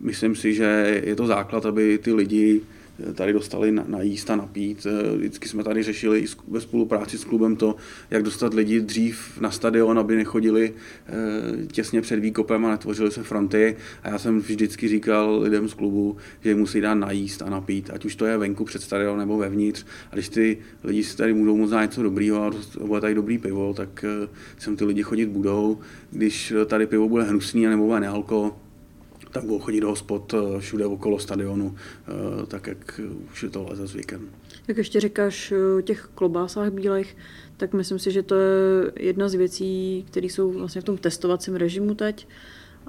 myslím si, že je to základ, aby ty lidi tady dostali na, jíst a napít. Eh, vždycky jsme tady řešili ve spolupráci s klubem to, jak dostat lidi dřív na stadion, aby nechodili eh, těsně před výkopem a netvořili se fronty. A já jsem vždycky říkal lidem z klubu, že musí dát najíst a napít, ať už to je venku před stadion nebo vevnitř. A když ty lidi si tady můžou moc něco dobrýho a bude tady dobrý pivo, tak eh, sem ty lidi chodit budou. Když tady pivo bude hnusný a nebo bude nealko, tak budou chodit do hospod eh, všude okolo stadionu, eh, tak jak už je to leze zvykem. Jak ještě říkáš o těch klobásách bílých, tak myslím si, že to je jedna z věcí, které jsou vlastně v tom testovacím režimu teď.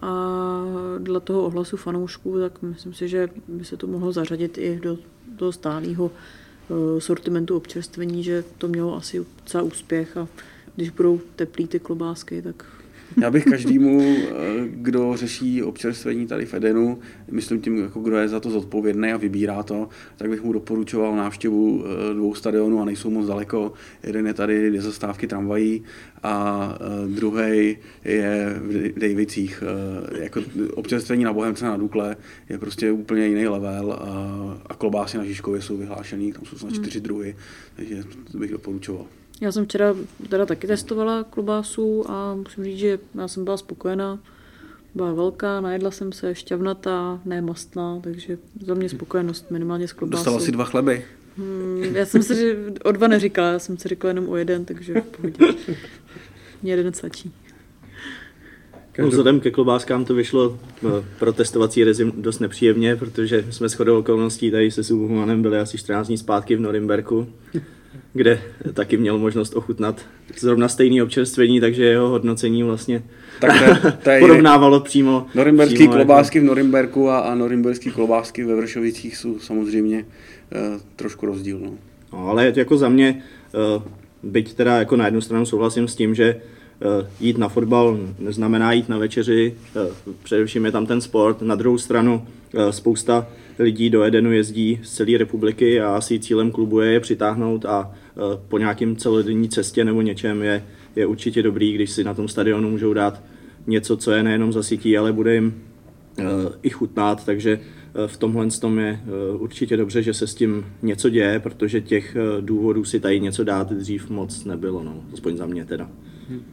a dle toho ohlasu fanoušků, tak myslím si, že by se to mohlo zařadit i do toho stálého eh, sortimentu občerstvení, že to mělo asi docela úspěch a když budou teplý ty klobásky, tak já bych každému, eh, kdo řeší občerstvení tady v Edenu, myslím tím, jako kdo je za to zodpovědný a vybírá to, tak bych mu doporučoval návštěvu eh, dvou stadionů a nejsou moc daleko. Jeden je tady dvě zastávky tramvají a eh, druhý je v Davicích. Jako občerstvení na Bohemce na Dukle je prostě úplně jiný level a, a klobásy na Žižkově jsou vyhlášený, tam jsou snad čtyři hmm. druhy, takže to bych doporučoval. Já jsem včera teda taky testovala klobásu a musím říct, že já jsem byla spokojená. Byla velká, najedla jsem se šťavnatá, ne mastná, takže za mě spokojenost minimálně s klobásou. Dostala si dva chleby? Hmm, já jsem si o dva neříkala, já jsem si říkala jenom o jeden, takže v pohodě. Mě jeden stačí. No, vzhledem ke klobáskám to vyšlo eh, pro testovací rezim dost nepříjemně, protože jsme s chodou okolností tady se Subhumanem byli asi 14 dní zpátky v Norimberku kde taky měl možnost ochutnat zrovna stejné občerstvení, takže jeho hodnocení vlastně tak to, to je porovnávalo přímo. Norimberský přímo klobásky jako... v Norimberku a, a norimberský klobásky ve Vršovicích jsou samozřejmě uh, trošku rozdíl. No. no. ale jako za mě, uh, byť teda jako na jednu stranu souhlasím s tím, že uh, jít na fotbal neznamená jít na večeři, uh, především je tam ten sport, na druhou stranu uh, spousta lidí do Edenu jezdí z celé republiky a asi cílem klubu je je přitáhnout a e, po nějakém celodenní cestě nebo něčem je, je určitě dobrý, když si na tom stadionu můžou dát něco, co je nejenom zasytí, ale bude jim e, i chutnat, takže e, v tomhle tom je určitě dobře, že se s tím něco děje, protože těch důvodů si tady něco dát dřív moc nebylo, no, aspoň za mě teda. Hmm.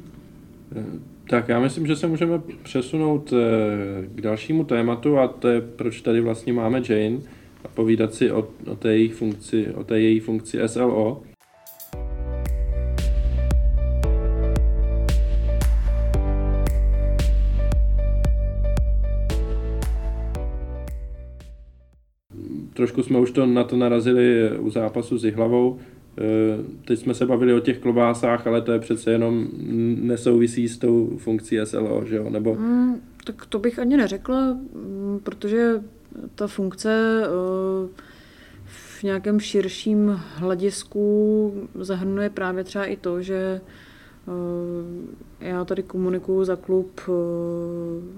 Tak já myslím, že se můžeme přesunout eh, k dalšímu tématu a to je, proč tady vlastně máme Jane a povídat si o, o té její funkci, o té její funkci SLO. Trošku jsme už to na to narazili u zápasu s Jihlavou, teď jsme se bavili o těch klobásách, ale to je přece jenom nesouvisí s tou funkcí SLO, že jo? Nebo... Mm, tak to bych ani neřekla, mm, protože ta funkce eh, v nějakém širším hledisku zahrnuje právě třeba i to, že eh, já tady komunikuju za klub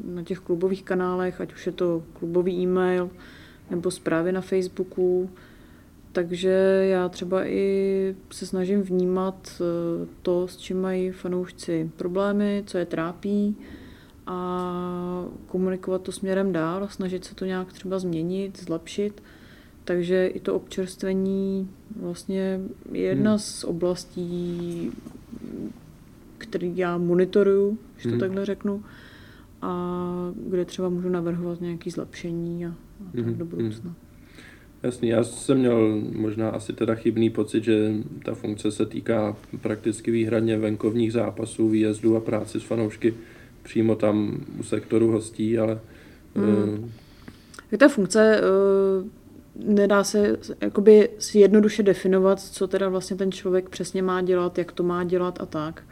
na těch klubových kanálech, ať už je to klubový e-mail nebo zprávy na Facebooku, takže já třeba i se snažím vnímat eh, to, s čím mají fanoušci problémy, co je trápí a komunikovat to směrem dál a snažit se to nějak třeba změnit, zlepšit. Takže i to občerstvení vlastně je jedna hmm. z oblastí, který já monitoruju, když to hmm. takhle řeknu, a kde třeba můžu navrhovat nějaké zlepšení a, a tak hmm. do budoucna. Hmm. Jasný, já jsem měl možná asi teda chybný pocit, že ta funkce se týká prakticky výhradně venkovních zápasů, výjezdů a práci s fanoušky přímo tam u sektoru hostí, ale... Hmm. Uh, ta funkce uh, nedá se jakoby jednoduše definovat, co teda vlastně ten člověk přesně má dělat, jak to má dělat a tak.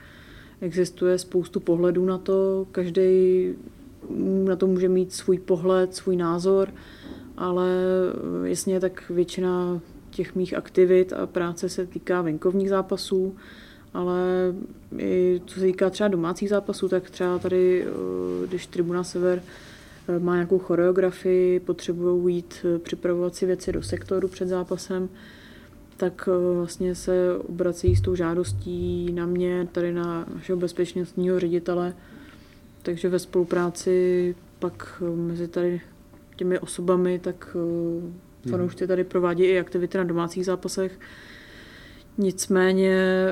Existuje spoustu pohledů na to, každý na to může mít svůj pohled, svůj názor ale eh, jasně tak většina těch mých aktivit a práce se týká venkovních zápasů, ale i co se týká třeba domácích zápasů, tak třeba tady, eh, když Tribuna Sever eh, má nějakou choreografii, potřebují jít připravovat si věci do sektoru před zápasem, tak vlastně se obrací s tou žádostí na mě, tady na našeho bezpečnostního ředitele, takže ve spolupráci pak mezi tady těmi osobami, tak fanoušci tady provádí i aktivity na domácích zápasech. Nicméně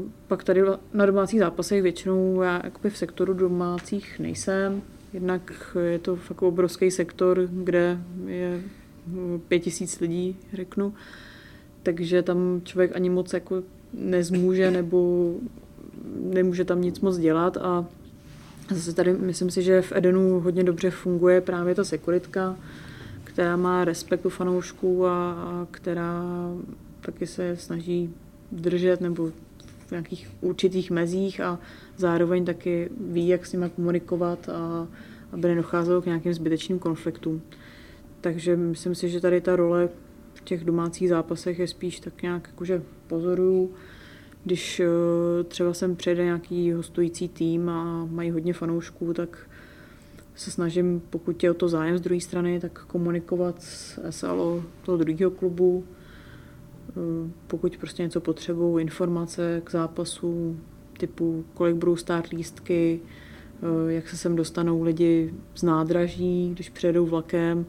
uh, pak tady na domácích zápasech většinou já jakoby v sektoru domácích nejsem. Jednak je to fakt obrovský sektor, kde je uh, pět tisíc lidí, řeknu. Takže tam člověk ani moc jako nezmůže nebo nemůže tam nic moc dělat a Zase tady myslím si, že v Edenu hodně dobře funguje právě ta sekuritka, která má respekt u fanoušků a, a která taky se snaží držet nebo v nějakých určitých mezích a zároveň taky ví, jak s nimi komunikovat a, aby nedocházelo k nějakým zbytečným konfliktům. Takže myslím si, že tady ta role v těch domácích zápasech je spíš tak nějak jakože pozoruju. Když eh, třeba sem přijde nějaký hostující tým a mají hodně fanoušků, tak se snažím, pokud je o to zájem z druhé strany, tak komunikovat s SLO toho druhého klubu. Eh, pokud prostě něco potřebují, informace k zápasu, typu kolik budou stát lístky, eh, jak se sem dostanou lidi z nádraží, když přijedou vlakem,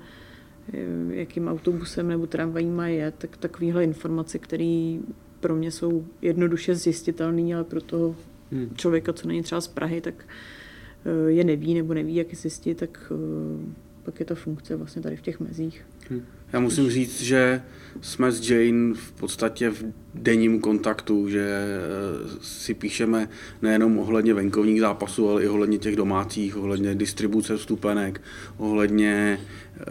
jakým autobusem nebo tramvají mají jet, tak takovéhle informace, které pro mě jsou jednoduše zjistitelné, ale pro toho hmm. člověka, co není třeba z Prahy, tak eh, je neví nebo neví, jak je zjistit, tak pak je ta funkce vlastně tady v těch mezích. Hmm. Já musím říct, že jsme s Jane v podstatě v denním kontaktu, že eh, si píšeme nejenom ohledně venkovních zápasů, ale i ohledně těch domácích, ohledně distribuce vstupenek, ohledně e,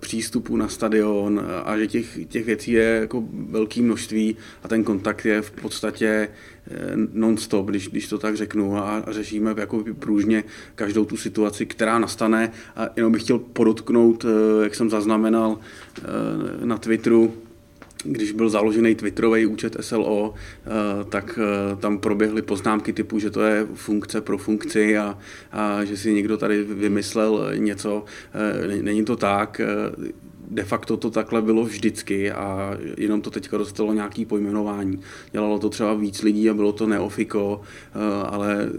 přístupu na stadion a že těch, těch věcí je jako velké množství a ten kontakt je v podstatě eh, non-stop, když, když to tak řeknu a, a řešíme jako průžně každou tu situaci, která nastane. A jenom bych chtěl podotknout, jak jsem zaznamenal na Twitteru, když byl založený Twitterový účet SLO, eh, tak eh, tam proběhly poznámky typu, že to je funkce pro funkci a, a že si někdo tady vymyslel něco. Eh, není to tak de facto to takhle bylo vždycky a jenom to teďka dostalo nějaký pojmenování. Dělalo to třeba víc lidí a bylo to neofiko, ale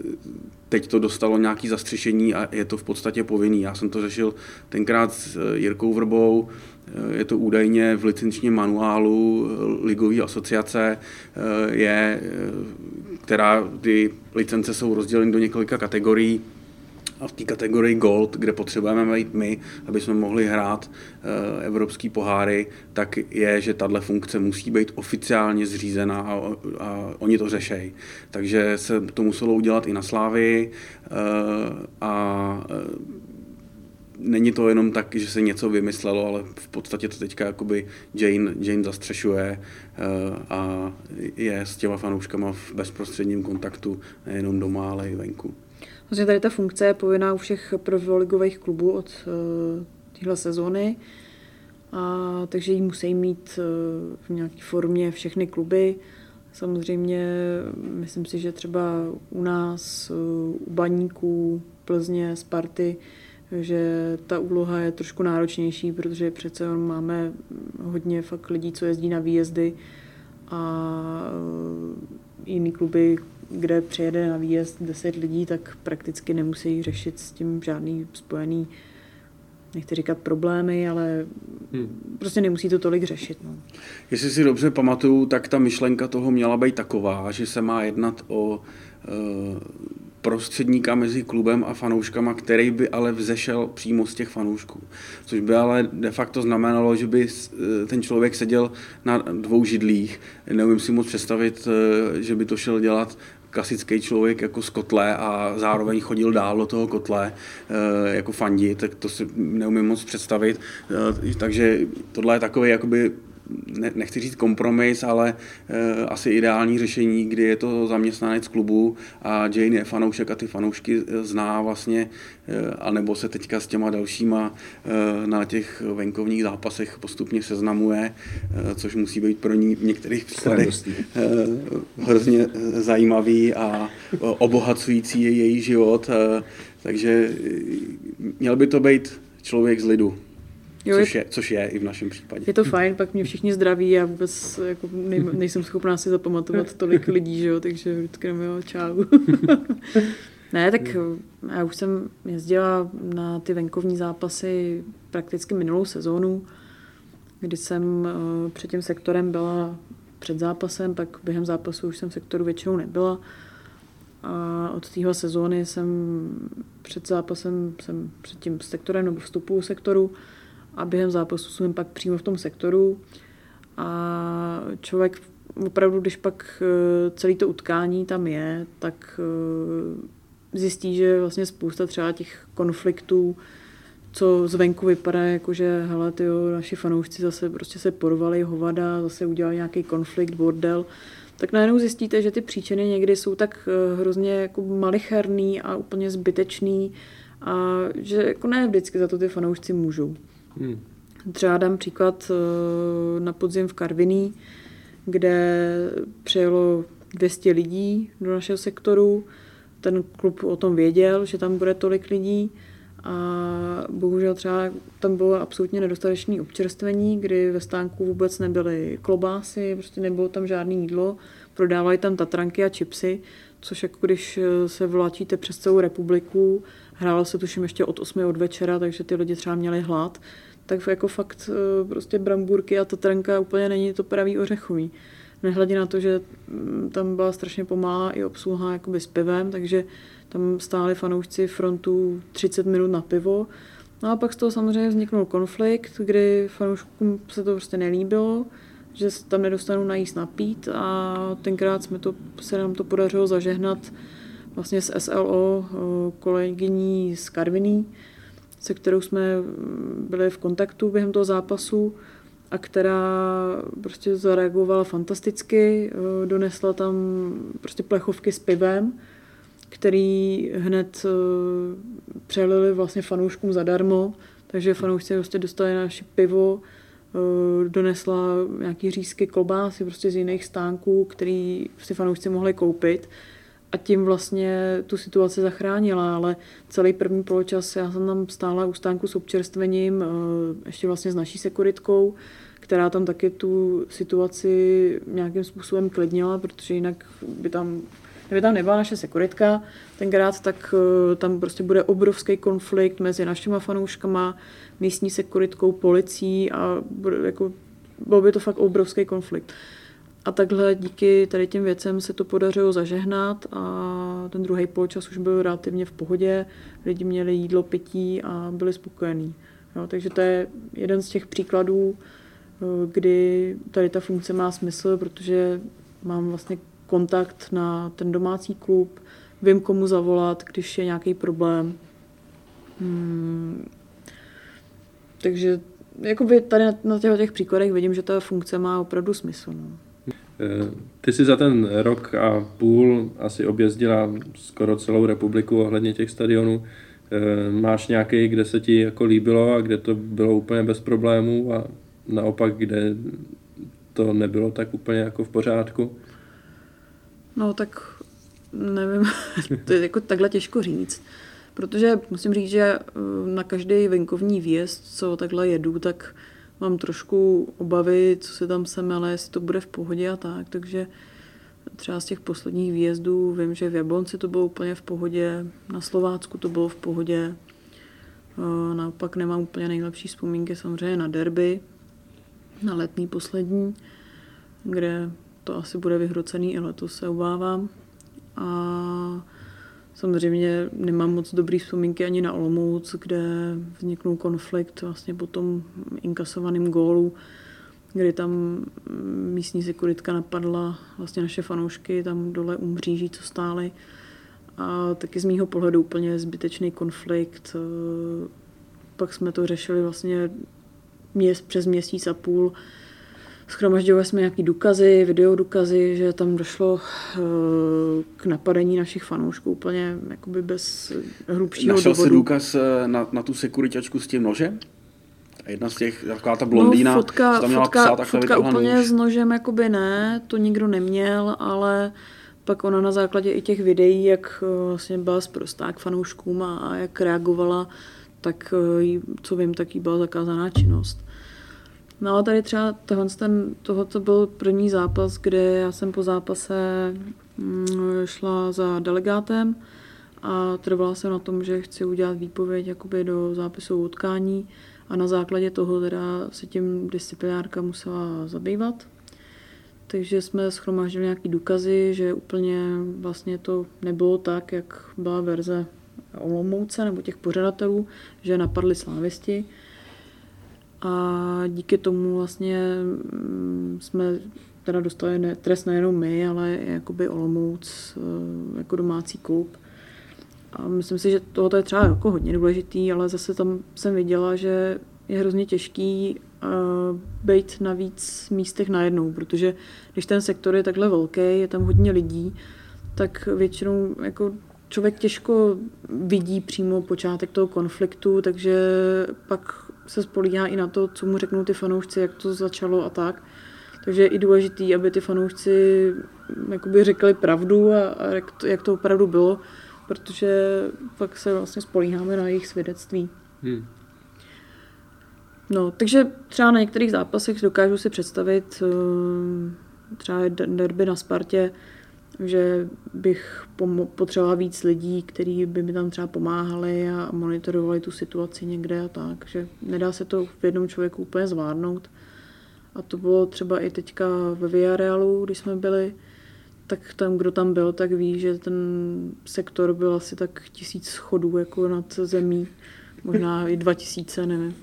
teď to dostalo nějaký zastřešení a je to v podstatě povinný. Já jsem to řešil tenkrát s Jirkou Vrbou, je to údajně v licenčním manuálu Ligové asociace, je, která ty licence jsou rozděleny do několika kategorií. A v té kategorii Gold, kde potřebujeme být my, aby jsme mohli hrát uh, evropský poháry, tak je, že tahle funkce musí být oficiálně zřízena a, a oni to řešejí. Takže se to muselo udělat i na Slávii uh, a uh, není to jenom tak, že se něco vymyslelo, ale v podstatě to teďka jakoby Jane, Jane zastřešuje a je s těma fanouškama v bezprostředním kontaktu nejenom doma, ale i venku. Vlastně tady ta funkce je povinná u všech prvoligových klubů od uh, téhle sezóny, a, takže ji musí mít uh, v nějaké formě všechny kluby. Samozřejmě myslím si, že třeba u nás, uh, u Baníků, Plzně, Sparty, že ta úloha je trošku náročnější, protože přece máme hodně fakt lidí, co jezdí na výjezdy a jiný kluby, kde přijede na výjezd 10 lidí, tak prakticky nemusí řešit s tím žádný spojený, nechci říkat problémy, ale hmm. prostě nemusí to tolik řešit. No. Jestli si dobře pamatuju, tak ta myšlenka toho měla být taková, že se má jednat o uh, prostředníka mezi klubem a fanouškama, který by ale vzešel přímo z těch fanoušků. Což by ale de facto znamenalo, že by eh, ten člověk seděl na dvou židlích. Neumím si moc představit, eh, že by to šel dělat klasický člověk jako z kotle a zároveň chodil dál do toho kotle eh, jako fandit, tak to si neumím moc představit. Takže tohle je takový jakoby ne, nechci říct kompromis, ale e, asi ideální řešení, kdy je to zaměstnanec klubu a Jane je fanoušek a ty fanoušky eh, zná vlastně, e, anebo se teďka s těma dalšíma e, na těch venkovních zápasech postupně seznamuje, e, což musí být pro ní v některých příkladech e, hrozně zajímavý a obohacující její život. E, takže měl by to být člověk z lidu. Jo, což, je, což je i v našem případě. Je to fajn, pak mě všichni zdraví a vůbec jako nej, nejsem schopná si zapamatovat tolik lidí, že jo, takže vždycky jo, čau. ne, tak já už jsem jezdila na ty venkovní zápasy prakticky minulou sezónu, kdy jsem eh, před tím sektorem byla před zápasem, pak během zápasu už jsem v sektoru většinou nebyla. A od téhle sezóny jsem před zápasem, jsem před tím sektorem nebo vstupu sektoru, a během zápasu jsem pak přímo v tom sektoru a člověk opravdu, když pak eh, celý to utkání tam je, tak eh, zjistí, že vlastně spousta třeba těch konfliktů, co zvenku vypadá, jako že hele, tyjo, naši fanoušci zase prostě se porvali hovada, zase udělali nějaký konflikt, bordel, tak najednou zjistíte, že ty příčiny někdy jsou tak eh, hrozně jako malicherný a úplně zbytečný A že jako ne vždycky za to ty fanoušci můžou. Hmm. Třeba dám příklad eh, na podzim v Karviní, kde přijelo 200 lidí do našeho sektoru. Ten klub o tom věděl, že tam bude tolik lidí a bohužel třeba tam bylo absolutně nedostatečné občerstvení, kdy ve stánku vůbec nebyly klobásy, prostě nebylo tam žádné jídlo, prodávali tam tatranky a čipsy, což jako když se vláčíte přes celou republiku, hrálo se tuším ještě od 8 od večera, takže ty lidi třeba měli hlad, tak jako fakt eh, prostě bramburky a tatranka úplně není to pravý ořechový. Nehledě na to, že mm, tam byla strašně pomalá i obsluha jakoby s pivem, takže tam stáli fanoušci frontu 30 minut na pivo. No a pak z toho samozřejmě vzniknul konflikt, kdy fanouškům se to prostě nelíbilo, že se tam nedostanou najíst napít a tenkrát jsme to, se nám to podařilo zažehnat vlastně s SLO eh, kolegyní z Karviní, se kterou jsme byli v kontaktu během toho zápasu a která prostě zareagovala fantasticky, eh, donesla tam prostě plechovky s pivem, který hned eh, přelili vlastně fanouškům zadarmo, takže fanoušci prostě dostali naše pivo, donesla nějaký řízky klobásy prostě z jiných stánků, který si fanoušci mohli koupit a tím vlastně tu situaci zachránila, ale celý první poločas já jsem tam stála u stánku s občerstvením, ještě vlastně s naší sekuritkou, která tam taky tu situaci nějakým způsobem klidnila, protože jinak by tam, kdyby tam nebyla naše sekuritka tenkrát, tak eh, tam prostě bude obrovský konflikt mezi našimi fanouškama, místní sekuritkou, policií a jako, byl by to fakt obrovský konflikt. A takhle díky tady těm věcem se to podařilo zažehnat a ten druhý poločas už byl relativně v pohodě, lidi měli jídlo, pití a byli spokojení. Jo, takže to je jeden z těch příkladů, kdy tady ta funkce má smysl, protože mám vlastně kontakt na ten domácí klub, vím, komu zavolat, když je nějaký problém. Hmm. Takže jakoby tady na, na těch, těch příkladech vidím, že ta funkce má opravdu smysl. No. Eh, ty si za ten rok a půl asi objezdila skoro celou republiku ohledně těch stadionů. Eh, máš nějaký, kde se ti jako líbilo a kde to bylo úplně bez problémů a naopak, kde to nebylo tak úplně jako v pořádku? No tak nevím, to je jako takhle těžko říct. Protože musím říct, že eh, na každý venkovní výjezd, co takhle jedu, tak mám trošku obavy, co se tam semele, jestli to bude v pohodě a tak. Takže třeba z těch posledních výjezdů vím, že v Jablonci to bylo úplně v pohodě, na Slovácku to bylo v pohodě. Eh, naopak nemám úplně nejlepší vzpomínky samozřejmě na derby, na letní poslední, kde to asi bude vyhrocený i letos, se obávám. A samozřejmě nemám moc dobrý vzpomínky ani na Olomouc, kde vzniknul konflikt vlastně po tom inkasovaném gólu, kdy tam místní sekuritka napadla vlastně naše fanoušky tam dole u mříží, co stály. A taky z mýho pohledu úplně zbytečný konflikt. Pak jsme to řešili vlastně měs, přes měsíc a půl. Schromažďovali jsme nějaký důkazy, videodukazy, že tam došlo eh, k napadení našich fanoušků úplně jakoby bez hrubšího Našel důvodu. jsi důkaz eh, na, na tu sekuritačku s tím nožem? A jedna z těch, taková ta blondýna, no, fotka, tam měla fotka, psa, fotka úplně nůž. s nožem jakoby ne, to nikdo neměl, ale pak ona na základě i těch videí, jak eh, vlastně byla zprostá k fanouškům a, jak reagovala, tak eh, co vím, tak jí byla zakázaná činnost. No a tady třeba tohle, ten, tohoto byl první zápas, kde já jsem po zápase mm, šla za delegátem a trvala jsem na tom, že chci udělat výpověď jakoby do zápisu utkání a na základě toho teda se tím disciplinárka musela zabývat. Takže jsme schromáždili nějaký důkazy, že úplně vlastně to nebylo tak, jak byla verze Olomouce nebo těch pořadatelů, že napadli slávisti. A díky tomu vlastně mm, jsme teda dostali ne, trest nejenom my, ale jakoby Olomouc eh, jako domácí klub. A myslím si, že tohle je třeba jako hodně důležitý, ale zase tam jsem viděla, že je hrozně těžký uh, být na víc místech najednou, protože když ten sektor je takhle velký, je tam hodně lidí, tak většinou jako člověk těžko vidí přímo počátek toho konfliktu, takže pak se spolíhá i na to, co mu řeknou ty fanoušci, jak to začalo a tak. Takže je i důležité, aby ty fanoušci mm, jakoby řekli pravdu a, a jak, to, jak to opravdu bylo, protože pak se vlastně spolíháme na jejich svědectví. Hmm. No, takže třeba na některých zápasech dokážu si představit eh, třeba derby na Spartě, že bych potřebovala víc lidí, kteří by mi tam třeba pomáhali a monitorovali tu situaci někde a tak, že nedá se to v jednom člověku úplně zvládnout. A to bylo třeba i teďka ve Villarealu, když jsme byli, tak tam, kdo tam byl, tak ví, že ten sektor byl asi tak tisíc schodů jako nad zemí, možná i dva tisíce, nevím.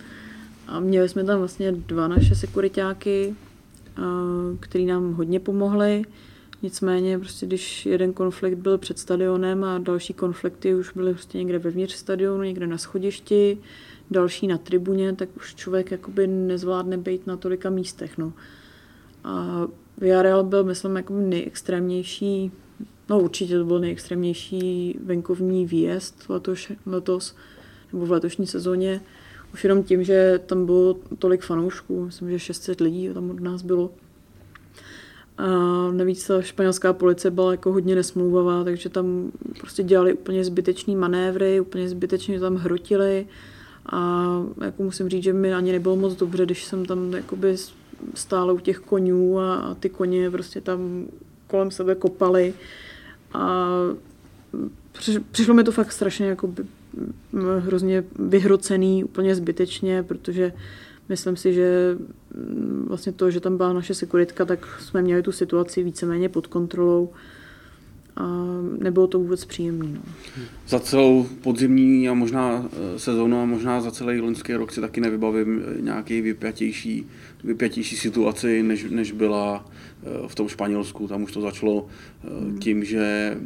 A měli jsme tam vlastně dva naše sekuritáky, který nám hodně pomohli. Nicméně, prostě, když jeden konflikt byl před stadionem a další konflikty už byly prostě někde vevnitř stadionu, někde na schodišti, další na tribuně, tak už člověk jakoby nezvládne být na tolika místech. No. A Villarreal byl, myslím, jako nejextrémnější, no určitě to byl nejextrémnější venkovní výjezd letos, letos nebo v letošní sezóně. Už jenom tím, že tam bylo tolik fanoušků, myslím, že 600 lidí tam od nás bylo. A navíc ta španělská policie byla jako hodně nesmlouvavá, takže tam prostě dělali úplně zbytečný manévry, úplně zbytečně tam hrotili. A jako musím říct, že mi ani nebylo moc dobře, když jsem tam jakoby stála u těch konňů a, a ty koně prostě tam kolem sebe kopaly. A přišlo mi to fakt strašně jako hrozně vyhrocený, úplně zbytečně, protože myslím si, že vlastně to, že tam byla naše sekuritka, tak jsme měli tu situaci víceméně pod kontrolou a nebylo to vůbec příjemné. No. Za celou podzimní a možná eh, sezónu a možná za celý loňský rok si taky nevybavím eh, nějaký vypjatější, vypjatější situaci, než, než byla v tom Španělsku. Tam už to začalo eh, tím, že eh,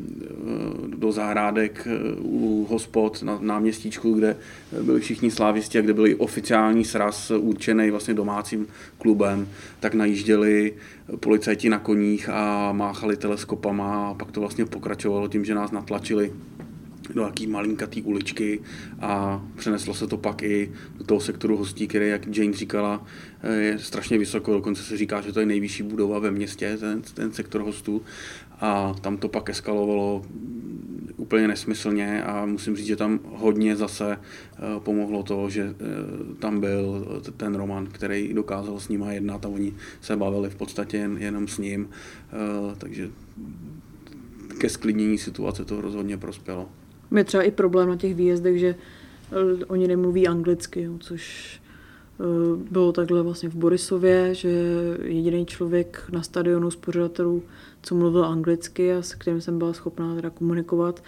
do zahrádek eh, u hospod na náměstíčku, kde byli všichni slávisti a kde byli oficiální sraz určený vlastně domácím klubem, tak najížděli policajti na koních a máchali teleskopama a pak to vlastně pokračovalo tím, že nás natlačili do jaký malinkatý uličky a přeneslo se to pak i do toho sektoru hostí, který, jak Jane říkala, je strašně vysoko, dokonce se říká, že to je nejvyšší budova ve městě, ten, ten sektor hostů. A tam to pak eskalovalo úplně nesmyslně a musím říct, že tam hodně zase eh, pomohlo to, že eh, tam byl ten Roman, který dokázal s nima jednat a oni se bavili v podstatě jen, jenom s ním, eh, takže ke sklidnění situace to rozhodně prospělo. Je třeba i problém na těch výjezdech, že eh, oni nemluví anglicky, což eh, bylo takhle vlastně v Borisově, že jediný člověk na stadionu z pořadatelů, co mluvil anglicky a s kterým jsem byla schopná teda komunikovat,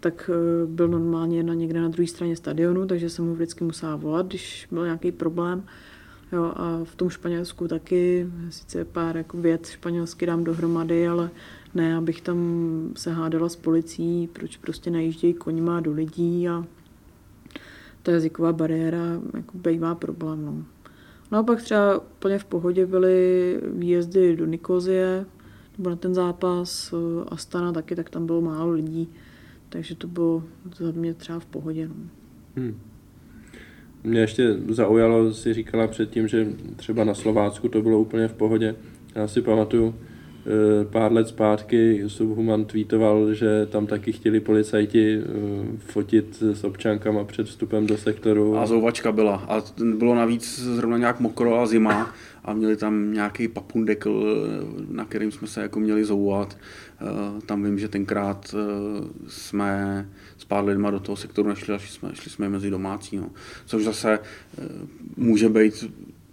tak eh, byl normálně na někde na druhé straně stadionu, takže jsem mu vždycky musela volat, když byl nějaký problém. Jo, a v tom Španělsku taky, sice pár jako věc španělsky dám dohromady, ale ne, abych tam se hádala s policií, proč prostě najíždějí koňma do lidí a ta jazyková bariéra jako bývá problém. No. no a pak třeba úplně v pohodě byly výjezdy do Nikozie, nebo na ten zápas eh, Astana taky, tak tam bylo málo lidí, takže to bylo za mě třeba v pohodě. No. Hmm. Mě ještě zaujalo, si říkala předtím, že třeba na Slovácku to bylo úplně v pohodě. Já si pamatuju, pár let zpátky Subhuman tweetoval, že tam taky chtěli policajti eh, fotit s občankama před vstupem do sektoru. A zouvačka byla. A bylo navíc zrovna nějak mokro a zima a měli tam nějaký papundekl, eh, na kterým jsme se jako měli zouvat. Tam vím, že tenkrát jsme s pár lidma do toho sektoru nešli a šli jsme, šli jsme mezi domácí. No. Což zase může být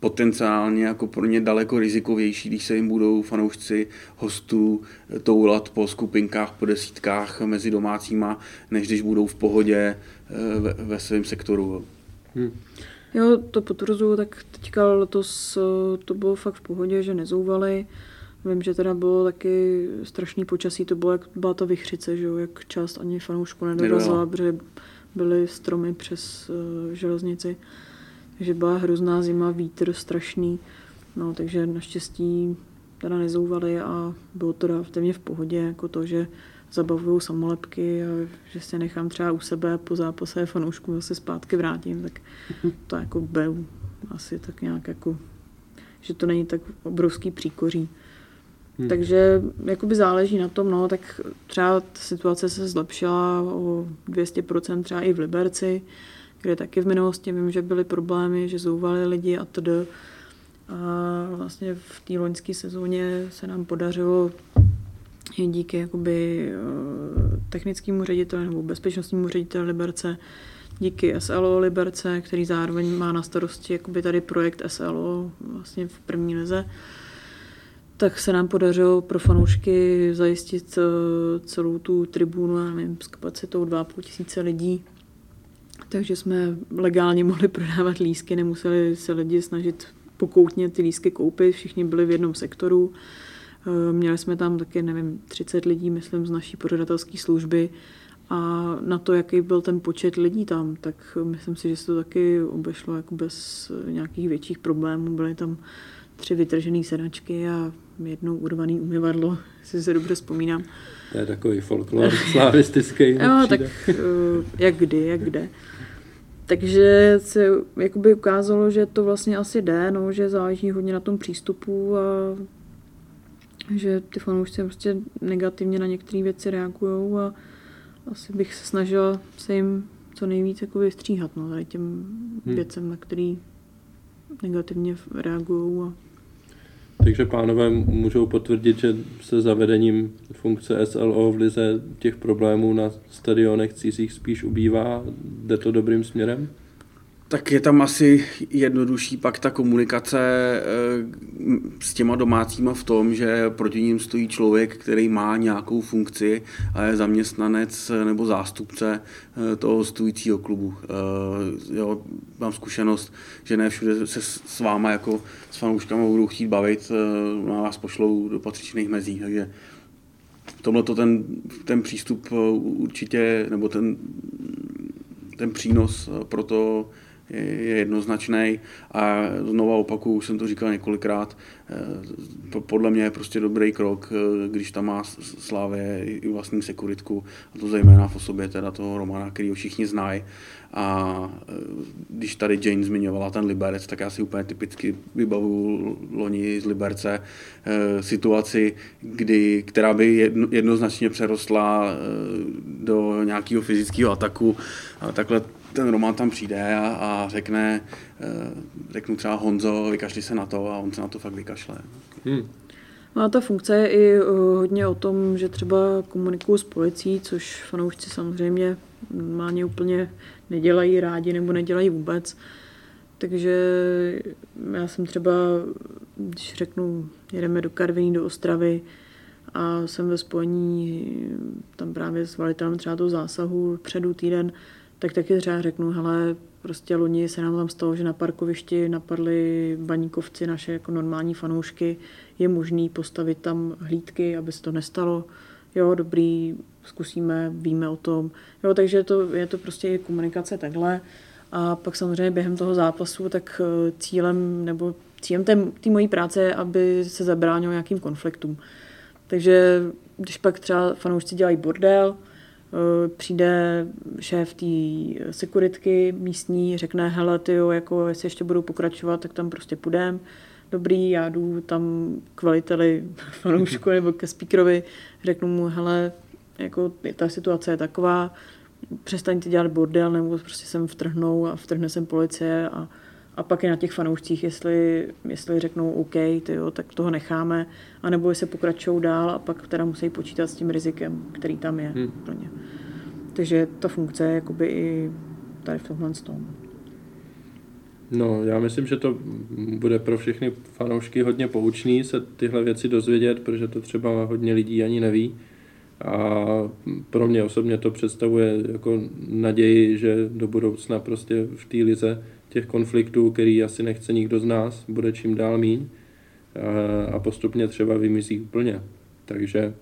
potenciálně jako pro ně daleko rizikovější, když se jim budou fanoušci hostů toulat po skupinkách, po desítkách mezi domácíma, než když budou v pohodě eh, ve, ve svém sektoru. Hmm. Jo, to potvrzuju, tak teďka letos eh, to bylo fakt v pohodě, že nezouvali. Vím, že teda bylo taky strašný počasí, to bylo jak byla ta vychřice, že jo, jak část ani fanoušku nedovezla, protože byly stromy přes uh, železnici. Takže byla hrozná zima, vítr strašný, no takže naštěstí teda nezouvali a bylo to téměř v pohodě, jako to, že zabavují samolepky a že se nechám třeba u sebe po zápase fanoušku zase zpátky vrátím, tak to jako beru asi tak nějak jako, že to není tak obrovský příkoří. Hmm. Takže jakoby záleží na tom, no, tak třeba ta situace se zlepšila o 200% třeba i v Liberci, kde taky v minulosti vím, že byly problémy, že zouvali lidi a td. A vlastně v té loňské sezóně se nám podařilo díky jakoby eh, technickému řediteli nebo bezpečnostnímu řediteli Liberce, díky SLO Liberce, který zároveň má na starosti jakoby tady projekt SLO vlastně v první lize, tak se nám podařilo pro fanoušky zajistit eh, celou tu tribunu, já nevím, s kapacitou 2,5 tisíce lidí. Takže jsme legálně mohli prodávat lísky, nemuseli se lidi snažit pokoutně ty lísky koupit, všichni byli v jednom sektoru. Eh, měli jsme tam taky, nevím, 30 lidí, myslím, z naší pořadatelské služby a na to, jaký byl ten počet lidí tam, tak myslím si, že se to taky obešlo jako bez nějakých větších problémů. Byly tam tři vytržené sedačky a jednou urvaný umyvadlo, si se dobře vzpomínám. To je takový folklor slavistický. jo, tak eh, jak kdy, jak kde. Takže se jakoby ukázalo, že to vlastně asi jde, no, že záleží hodně na tom přístupu a že ty fanoušci prostě negativně na některé věci reagují a asi bych se snažila se jim co nejvíc jako vystříhat no, tady těm hmm. věcem, na který negativně reagují a takže pánové můžou potvrdit, že se zavedením funkce SLO v lize těch problémů na stadionech cizích spíš ubývá. Jde to dobrým směrem? Tak je tam asi jednodušší pak ta komunikace eh, s těma domácíma v tom, že proti ním stojí člověk, který má nějakou funkci a je zaměstnanec nebo zástupce eh, toho hostujícího klubu. Eh, jo, mám zkušenost, že ne všude se s váma jako s fanouškama budou chtít bavit, na vás pošlou do patřičných mezí, takže tohle to ten, ten přístup určitě, nebo ten, ten přínos pro to je jednoznačný a znova opakuju, už jsem to říkal několikrát, eh, podle mě je prostě dobrý krok, eh, když tam má Slávě i vlastní sekuritku, a to zejména v osobě teda toho Romana, který ho všichni znají. A eh, když tady Jane zmiňovala ten Liberec, tak já si úplně typicky vybavu loni z Liberce situaci, kdy, která by jedno, jednoznačně přerostla do nějakého fyzického ataku. A takhle ten Roman tam přijde a, a řekne, eh, řeknu třeba Honzo, vykašli se na to a on se na to fakt vykašle. Hmm. Má ta funkce je i uh, hodně o tom, že třeba komunikuju s policií, což fanoušci samozřejmě má úplně nedělají rádi nebo nedělají vůbec. Takže já jsem třeba, když řeknu, jedeme do Karviní, do Ostravy a jsem ve spojení tam právě s velitelem třeba toho zásahu předu týden, tak taky třeba řeknu, hele, prostě loni se nám tam stalo, že na parkovišti napadli baníkovci, naše jako normální fanoušky, je možný postavit tam hlídky, aby se to nestalo. Jo, dobrý, zkusíme, víme o tom. Jo, takže to, je to prostě komunikace takhle. A pak samozřejmě během toho zápasu, tak eh, cílem nebo cílem té, té mojí práce je, aby se zabránilo nějakým konfliktům. Takže když pak třeba fanoušci dělají bordel, přijde šéf té sekuritky místní, řekne, hele, ty jo, jako jestli ještě budou pokračovat, tak tam prostě půjdem. Dobrý, já jdu tam k veliteli fanoušku nebo ke speakerovi, řeknu mu, hele, jako ta situace je taková, přestaňte dělat bordel, nebo prostě sem vtrhnou a vtrhne sem policie a a pak je na těch fanoušcích, jestli, jestli řeknou OK, tyjo, tak toho necháme, anebo jestli pokračují dál a pak teda musí počítat s tím rizikem, který tam je hmm. pro ně. Takže ta funkce je jakoby i tady v tomhle tom. No, já myslím, že to bude pro všechny fanoušky hodně poučný se tyhle věci dozvědět, protože to třeba hodně lidí ani neví. A pro mě osobně to představuje jako naději, že do budoucna prostě v té lize těch konfliktů, který asi nechce nikdo z nás, bude čím dál míň a postupně třeba vymizí úplně. Takže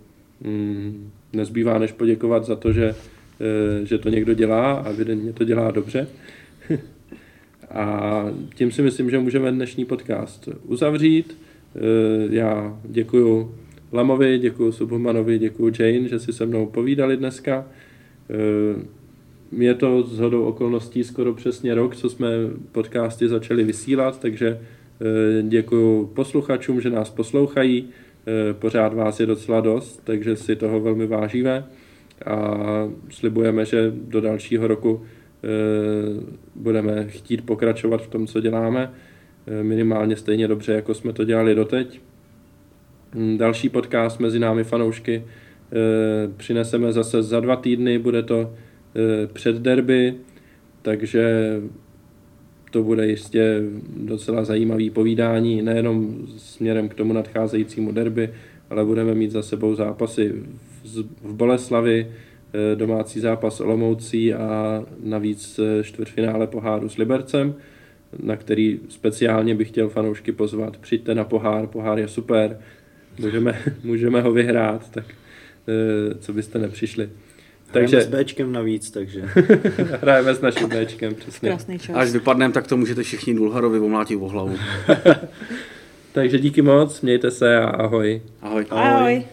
mm, nezbývá než poděkovat za to, že, e, že to někdo dělá a evidentně to dělá dobře. a tím si myslím, že můžeme dnešní podcast uzavřít. E, já děkuji Lamovi, děkuji Subhumanovi, děkuji Jane, že si se mnou povídali dneska. Je to z hodou okolností skoro přesně rok, co jsme podcasty začali vysílat, takže děkuji posluchačům, že nás poslouchají. Pořád vás je docela dost, takže si toho velmi vážíme a slibujeme, že do dalšího roku budeme chtít pokračovat v tom, co děláme Eh, minimálně stejně dobře, jako jsme to dělali doteď. Mm, další podcast mezi námi fanoušky eh, přineseme zase za dva týdny, bude to eh, před derby, takže to bude jistě docela zajímavý povídání, nejenom směrem k tomu nadcházejícímu derby, ale budeme mít za sebou zápasy v Boleslavi, domácí zápas Olomoucí a navíc čtvrtfinále poháru s Libercem na který speciálně bych chtěl fanoušky pozvat. Přijďte na pohár, pohár je super, můžeme, můžeme ho vyhrát, tak eh, co byste nepřišli. Takže... s Bčkem navíc, takže... Hrajeme s naším Bčkem, přesně. Krásný čas. Až vypadneme, tak to můžete všichni Dulharovi omlátit o hlavu. takže díky moc, mějte se a ahoj. Ahoj. Ahoj. ahoj.